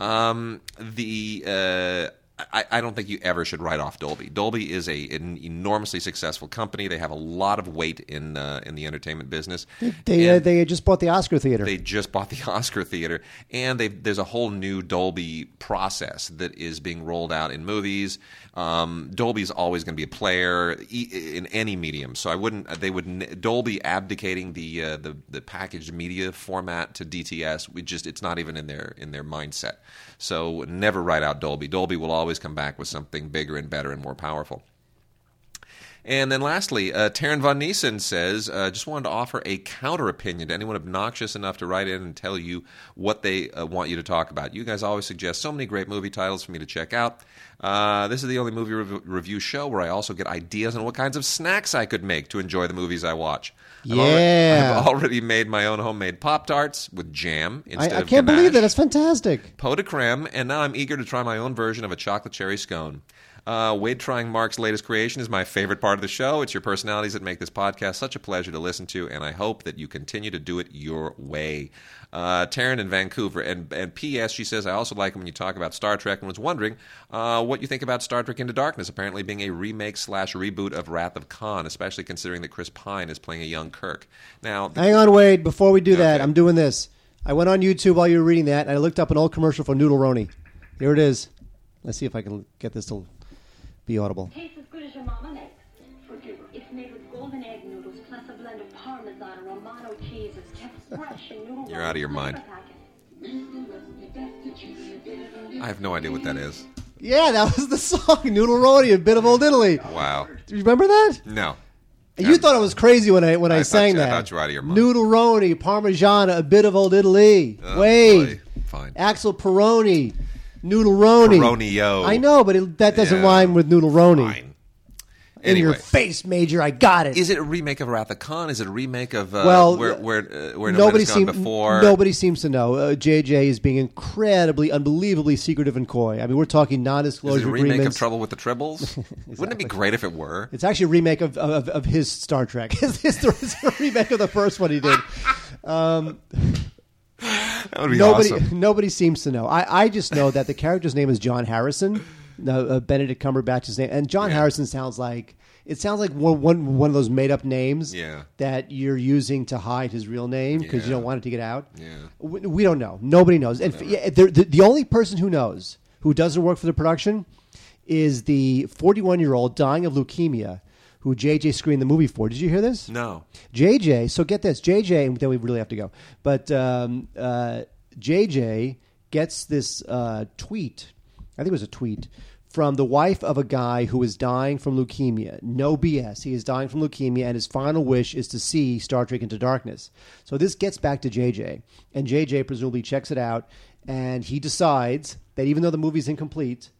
Um, the uh, I, I don't think you ever should write off Dolby. Dolby is a an enormously successful company. They have a lot of weight in uh, in the entertainment business. They uh, they just bought the Oscar theater. they just bought the Oscar theater, and there's a whole new Dolby process that is being rolled out in movies. Um, Dolby's always going to be a player e- in any medium, so I wouldn't. They would Dolby abdicating the uh, the the packaged media format to DTS. We just it's not even in their in their mindset. So never write out Dolby. Dolby will always come back with something bigger and better and more powerful. And then lastly, uh, Taryn Von Niesen says, uh, just wanted to offer a counter opinion to anyone obnoxious enough to write in and tell you what they uh, want you to talk about. You guys always suggest so many great movie titles for me to check out. Uh, this is the only movie rev- review show where I also get ideas on what kinds of snacks I could make to enjoy the movies I watch. I've already- Yeah. I've already made my own homemade Pop Tarts with jam I, instead I of I can't believe that. That's fantastic. pot de creme, and now I'm eager to try my own version of a chocolate cherry scone. Uh, Wade trying Mark's latest creation is my favorite part of the show. It's your personalities that make this podcast such a pleasure to listen to, and I hope that you continue to do it your way. Uh, Taryn in Vancouver, and, and P.S. She says, I also like when you talk about Star Trek, and was wondering uh, what you think about Star Trek Into Darkness, apparently being a remake slash reboot of Wrath of Khan, especially considering that Chris Pine is playing a young Kirk. Now, the- Hang on, Wade. Before we do that, I'm doing this. I went on YouTube while you were reading that, and I looked up an old commercial for Noodle Roni. Here it is. Let's see if I can get this to be audible. Tastes as good as your mama makes. Forgive her. It's made with golden egg noodles plus a blend of Parmesan and Romano cheese. It's kept fresh and noodle. You're out of your mind. I have no idea what that is. Yeah, that was the song Noodle Roni, a bit of old Italy. Wow. Do you remember that? No. You thought I was crazy when I when I, I thought sang you- I that. thought you were out of your mind. Noodle Roni, Parmigiana, a bit of old Italy. Oh, Wade, boy. Fine. Axel Peroni, Noodle Roni. Peronio. I know, but it, that doesn't Yeah. rhyme with Noodle Roni. Fine. In your Anyway. face, Major. I got it. Is it a remake of Wrath of Khan? Is it a remake of uh, Well, where where uh, where nobody nobody's gone before? nobody seems to know. Uh, JJ is being incredibly, unbelievably secretive and coy. I mean, we're talking Is non-disclosure Is it a remake agreements. of Trouble with the Tribbles? Wouldn't it be great if it were? It's actually a remake of, of, of his Star Trek. it's, it's a remake of the first one he did. That would be nobody, awesome. nobody seems to know. I, I just know that the character's name is John Harrison. No, uh, Benedict Cumberbatch's name, and John Yeah. Harrison sounds like it sounds like one, one, one of those made up names Yeah. that you're using to hide his real name because you don't want it to get out. Yeah. we, we don't know. Nobody knows. And yeah, the, the only person who knows who doesn't work for the production is the 41 year old dying of leukemia who JJ screened the movie for. Did you hear this? No. JJ, so get this, JJ, and then we really have to go. But um, uh, JJ gets this uh, tweet, I think it was a tweet, from the wife of a guy who is dying from leukemia. No BS. He is dying from leukemia, and his final wish is to see Star Trek Into Darkness. So this gets back to JJ, and JJ presumably checks it out, and he decides that even though the movie's incomplete,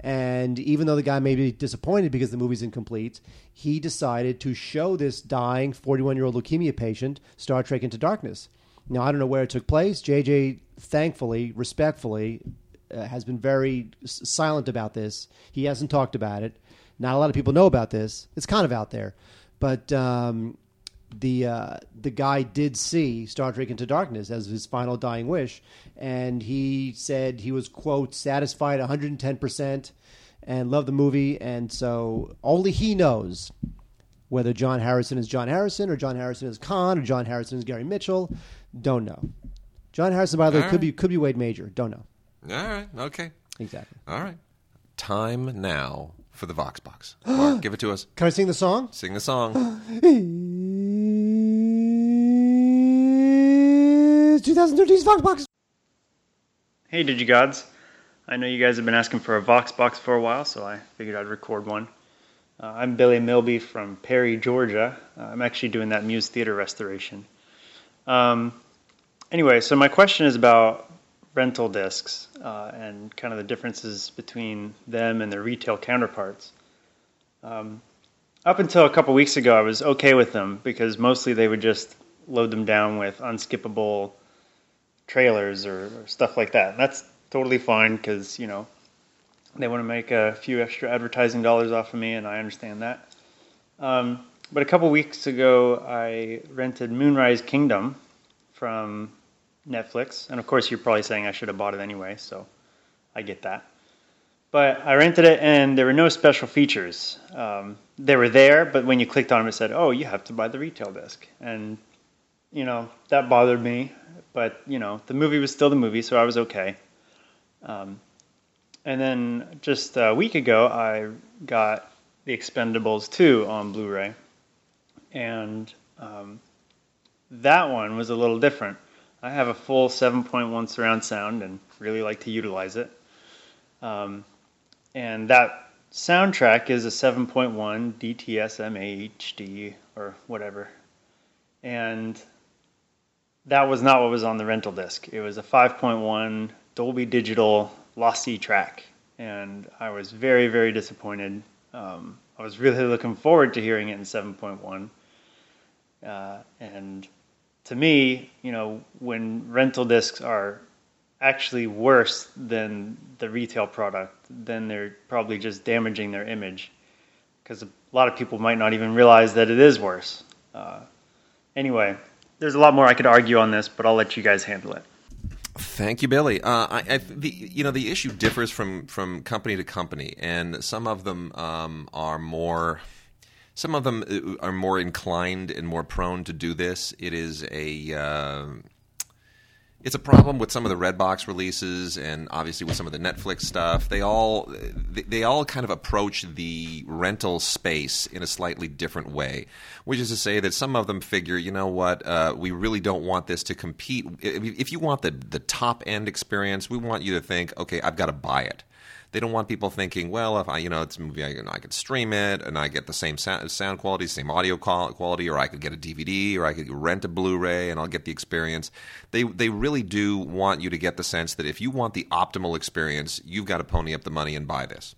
and even though the guy may be disappointed because the movie's incomplete, he decided to show this dying 41 year old leukemia patient Star Trek Into Darkness. Now, I don't know where it took place. JJ, thankfully, respectfully, uh, has been very s- silent about this. He hasn't talked about it. Not a lot of people know about this. It's kind of out there. But um, the uh, the guy did see Star Trek Into Darkness as his final dying wish, and he said he was quote satisfied 110 percent and loved the movie, and so only he knows whether John Harrison is John Harrison or John Harrison is Khan or John Harrison is Gary Mitchell. Don't know. John Harrison, by the way, All could right. be could be Wade Major. Don't know All right. Okay. exactly. All right. Time now for the Vox Box. Mark, give it to us. Can I sing the song? Sing the song. 2013's Vox Box. Hey, Digigods. I know you guys have been asking for a Vox box for a while, so I figured I'd record one. Uh, I'm Billy Milby from Perry, Georgia. Uh, I'm actually doing that Muse Theater restoration. Um, anyway, so my question is about rental discs uh, and kind of the differences between them and their retail counterparts. Um, up until a couple weeks ago, I was okay with them because mostly they would just load them down with unskippable trailers or, or stuff like that. And that's totally fine because you know they want to make a few extra advertising dollars off of me, and I understand that. Um, but a couple weeks ago, I rented Moonrise Kingdom from Netflix, and of course, you're probably saying I should have bought it anyway, so I get that. But I rented it, and there were no special features. Um, they were there, but when you clicked on them, it said, "Oh, you have to buy the retail disc," and you know that bothered me. But you know, the movie was still the movie, so I was okay. Um, and then just a week ago, I got The Expendables 2 on Blu-ray, and um, that one was a little different. I have a full 7.1 surround sound and really like to utilize it. Um, and that soundtrack is a 7.1 DTS MAHD or whatever. And that was not what was on the rental disc. It was a 5.1 Dolby Digital lossy track, and I was very, very disappointed. Um, I was really looking forward to hearing it in 7.1. Uh, and to me, you know, when rental discs are actually worse than the retail product, then they're probably just damaging their image. Because a lot of people might not even realize that it is worse. Uh, anyway, there's a lot more I could argue on this, but I'll let you guys handle it. Thank you, Billy. Uh, I, I, the, you know, the issue differs from, from company to company, and some of them um, are more. Some of them uh, are more inclined and more prone to do this. It is a. Uh, it's a problem with some of the Redbox releases, and obviously with some of the Netflix stuff. They all they, all kind of approach the rental space in a slightly different way, which is to say that some of them figure, you know what, uh, we really don't want this to compete. If, if you want the the top end experience, we want you to think, okay, I've got to buy it. They don't want people thinking, well, if I, you know, it's a movie, I, I could stream it and I get the same sound, sound quality, same audio quality, or I could get a DVD, or I could rent a Blu-ray, and I'll get the experience. They they really do want you to get the sense that if you want the optimal experience, you've got to pony up the money and buy this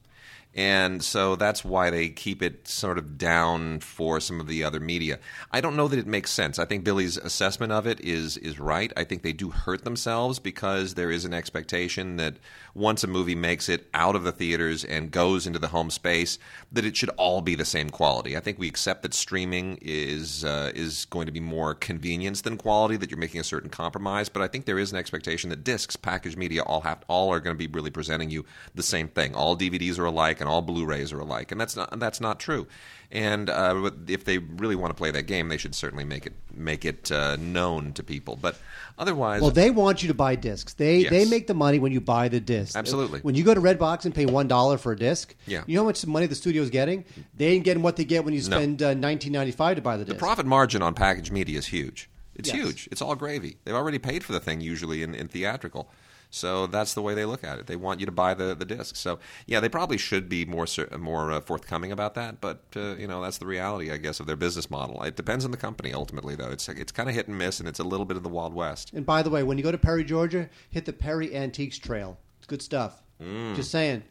and so that's why they keep it sort of down for some of the other media. I don't know that it makes sense. I think Billy's assessment of it is is right. I think they do hurt themselves because there is an expectation that once a movie makes it out of the theaters and goes into the home space, that it should all be the same quality. I think we accept that streaming is uh, is going to be more convenience than quality. That you're making a certain compromise, but I think there is an expectation that discs, packaged media, all have all are going to be really presenting you the same thing. All DVDs are alike, and all Blu-rays are alike, and that's not that's not true. And uh, if they really want to play that game, they should certainly make it make it uh, known to people. But otherwise, Well, they want you to buy discs. They Yes. they make the money when you buy the disc. Absolutely. When you go to Redbox and pay one dollar for a disc, Yeah. you know how much money the studio's getting? They ain't getting what they get when you No. spend uh, nineteen ninety five to buy the disc. the profit margin on packaged media is huge. It's Yes. huge. It's all gravy. They've already paid for the thing usually in, in theatrical. So that's the way they look at it. They want you to buy the, the disc. So yeah, they probably should be more more uh, forthcoming about that. But uh, you know that's the reality, I guess, of their business model. It depends on the company ultimately, though. It's it's kind of hit and miss, and it's a little bit of the wild west. and by the way, when you go to Perry, Georgia, hit the Perry Antiques Trail. It's good stuff. Mm. Just saying.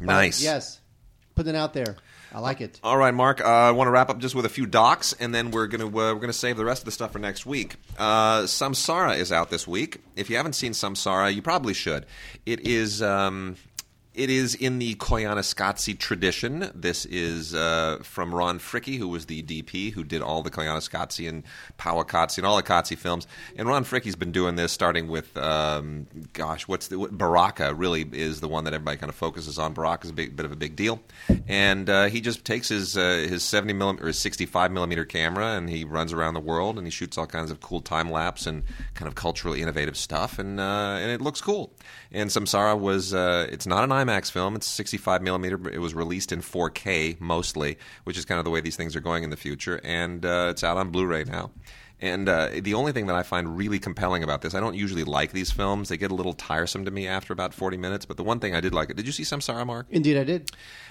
Nice. Yes. Putting it out there. I like it. All right, Mark. Uh, I want to wrap up just with a few docs, and then we're gonna uh, we're gonna save the rest of the stuff for next week. Uh, Samsara is out this week. If you haven't seen Samsara, you probably should. It is. Um, it is in the Koyaanisqatsi tradition. This is uh, from Ron Fricke, who was the DP who did all the Koyaanisqatsi and Powaqqatsi and all the Katsi films. And Ron Fricke's been doing this starting with, um, gosh, what's the what, Baraka? Really is the one that everybody kind of focuses on. Baraka's a big, bit of a big deal, and uh, he just takes his uh, his seventy millimeter or his sixty five millimeter camera and he runs around the world and he shoots all kinds of cool time lapse and kind of culturally innovative stuff, and uh, and it looks cool. And Samsara was uh, it's not an IMAX film; it's 65 millimeter. but It was released in 4K mostly, which is kind of the way these things are going in the future, and uh, it's out on Blu-ray now. And uh, the only thing that I find really compelling about this, I don't usually like these films; they get a little tiresome to me after about 40 minutes. But the one thing I did like it. Did you see Samsara, Mark? Indeed, I did.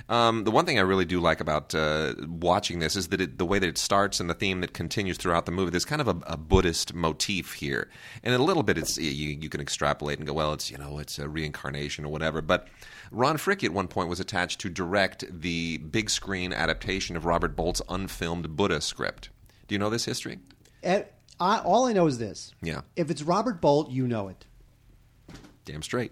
Um, the one thing I really do like about uh, watching this is that it, the way that it starts and the theme that continues throughout the movie. There's kind of a, a Buddhist motif here, and a little bit it's you, you can extrapolate and go, well, it's you know it's a reincarnation or whatever. But Ron Fricke at one point was attached to direct the big screen adaptation of Robert Bolt's unfilmed Buddha script. Do you know this history? Eh, I, all I know is this. Yeah. If it's Robert Bolt, you know it. Damn straight.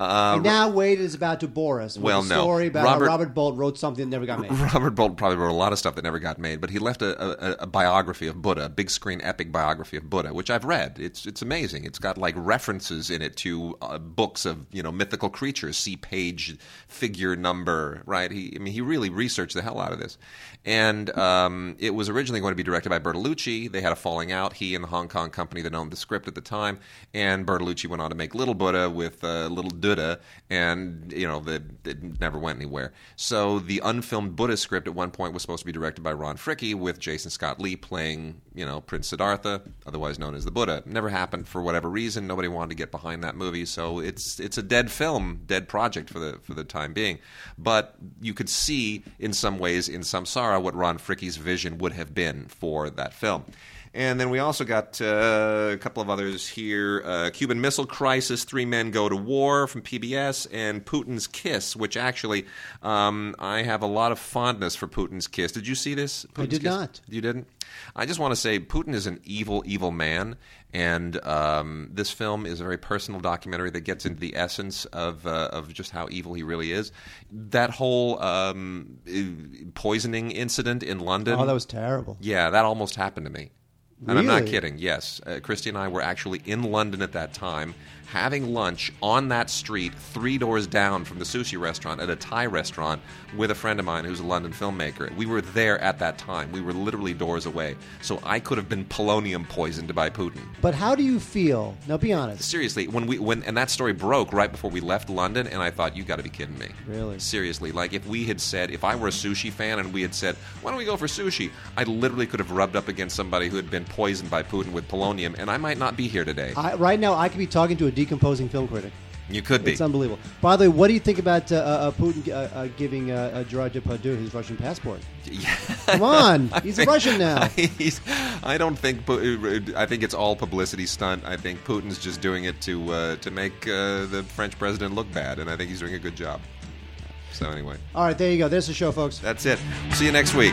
Uh, And now Wade is about to bore us with Well, a no. about Robert- how Robert Bolt wrote something that never got made. Robert Bolt probably wrote a lot of stuff that never got made, but he left a, a, a biography of Buddha, a big screen epic biography of Buddha, which I've read. It's it's amazing. It's got like references in it to uh, books of you know mythical creatures. See page, figure number, right? He I mean he really researched the hell out of this, and um, it was originally going to be directed by Bertolucci. They had a falling out. He and the Hong Kong company that owned the script at the time, and Bertolucci went on to make Little Buddha with uh, Little Duda, and you know the, it never went anywhere. So the unfilmed Buddha script at one point was supposed to be directed by Ron Fricke with Jason Scott Lee playing you know Prince Siddhartha, otherwise known as the Buddha. Never happened for whatever reason. Nobody wanted to get behind that movie, so it's it's a dead film, dead project for the for the time being. But you could see in some ways in Samsara what Ron Fricke's vision would have been for that film. And then we also got uh, a couple of others here uh, Cuban Missile Crisis, Three Men Go to War from PBS, and Putin's Kiss, which actually um, I have a lot of fondness for Putin's Kiss. Did you see this? Putin's did Kiss? not. You didn't? I just want to say Putin is an evil, evil man. And um, this film is a very personal documentary that gets into the essence of uh, of just how evil he really is. That whole um, poisoning incident in London. Oh, that was terrible. Yeah, that almost happened to me. And I'm not kidding. Yes, uh, Christy and I were actually in London at that time, having lunch on that street, three doors down from the sushi restaurant at a Thai restaurant with a friend of mine who's a London filmmaker. We were there at that time. We were literally doors away. So I could have been polonium poisoned by Putin. But how do you feel? Now, be honest. Seriously, when we when and that story broke right before we left London, and I thought you got to be kidding me. Really? Seriously, like if we had said, if I were a sushi fan and we had said, why don't we go for sushi? I literally could have rubbed up against somebody who had been poisoned by Putin with polonium, and I might not be here today. I, right now, I could be talking to a decomposing film critic. You could be. It's unbelievable. By the way, what do you think about uh, uh, Putin uh, uh, giving uh, uh, Gerard Depardieu his Russian passport? Come on, he's a Russian now. I don't think. I think it's all publicity stunt. I think Putin's just doing it to uh, to make uh, the French president look bad, and I think he's doing a good job. So anyway, All right, there you go. There's the show, folks. that's it. See you next week.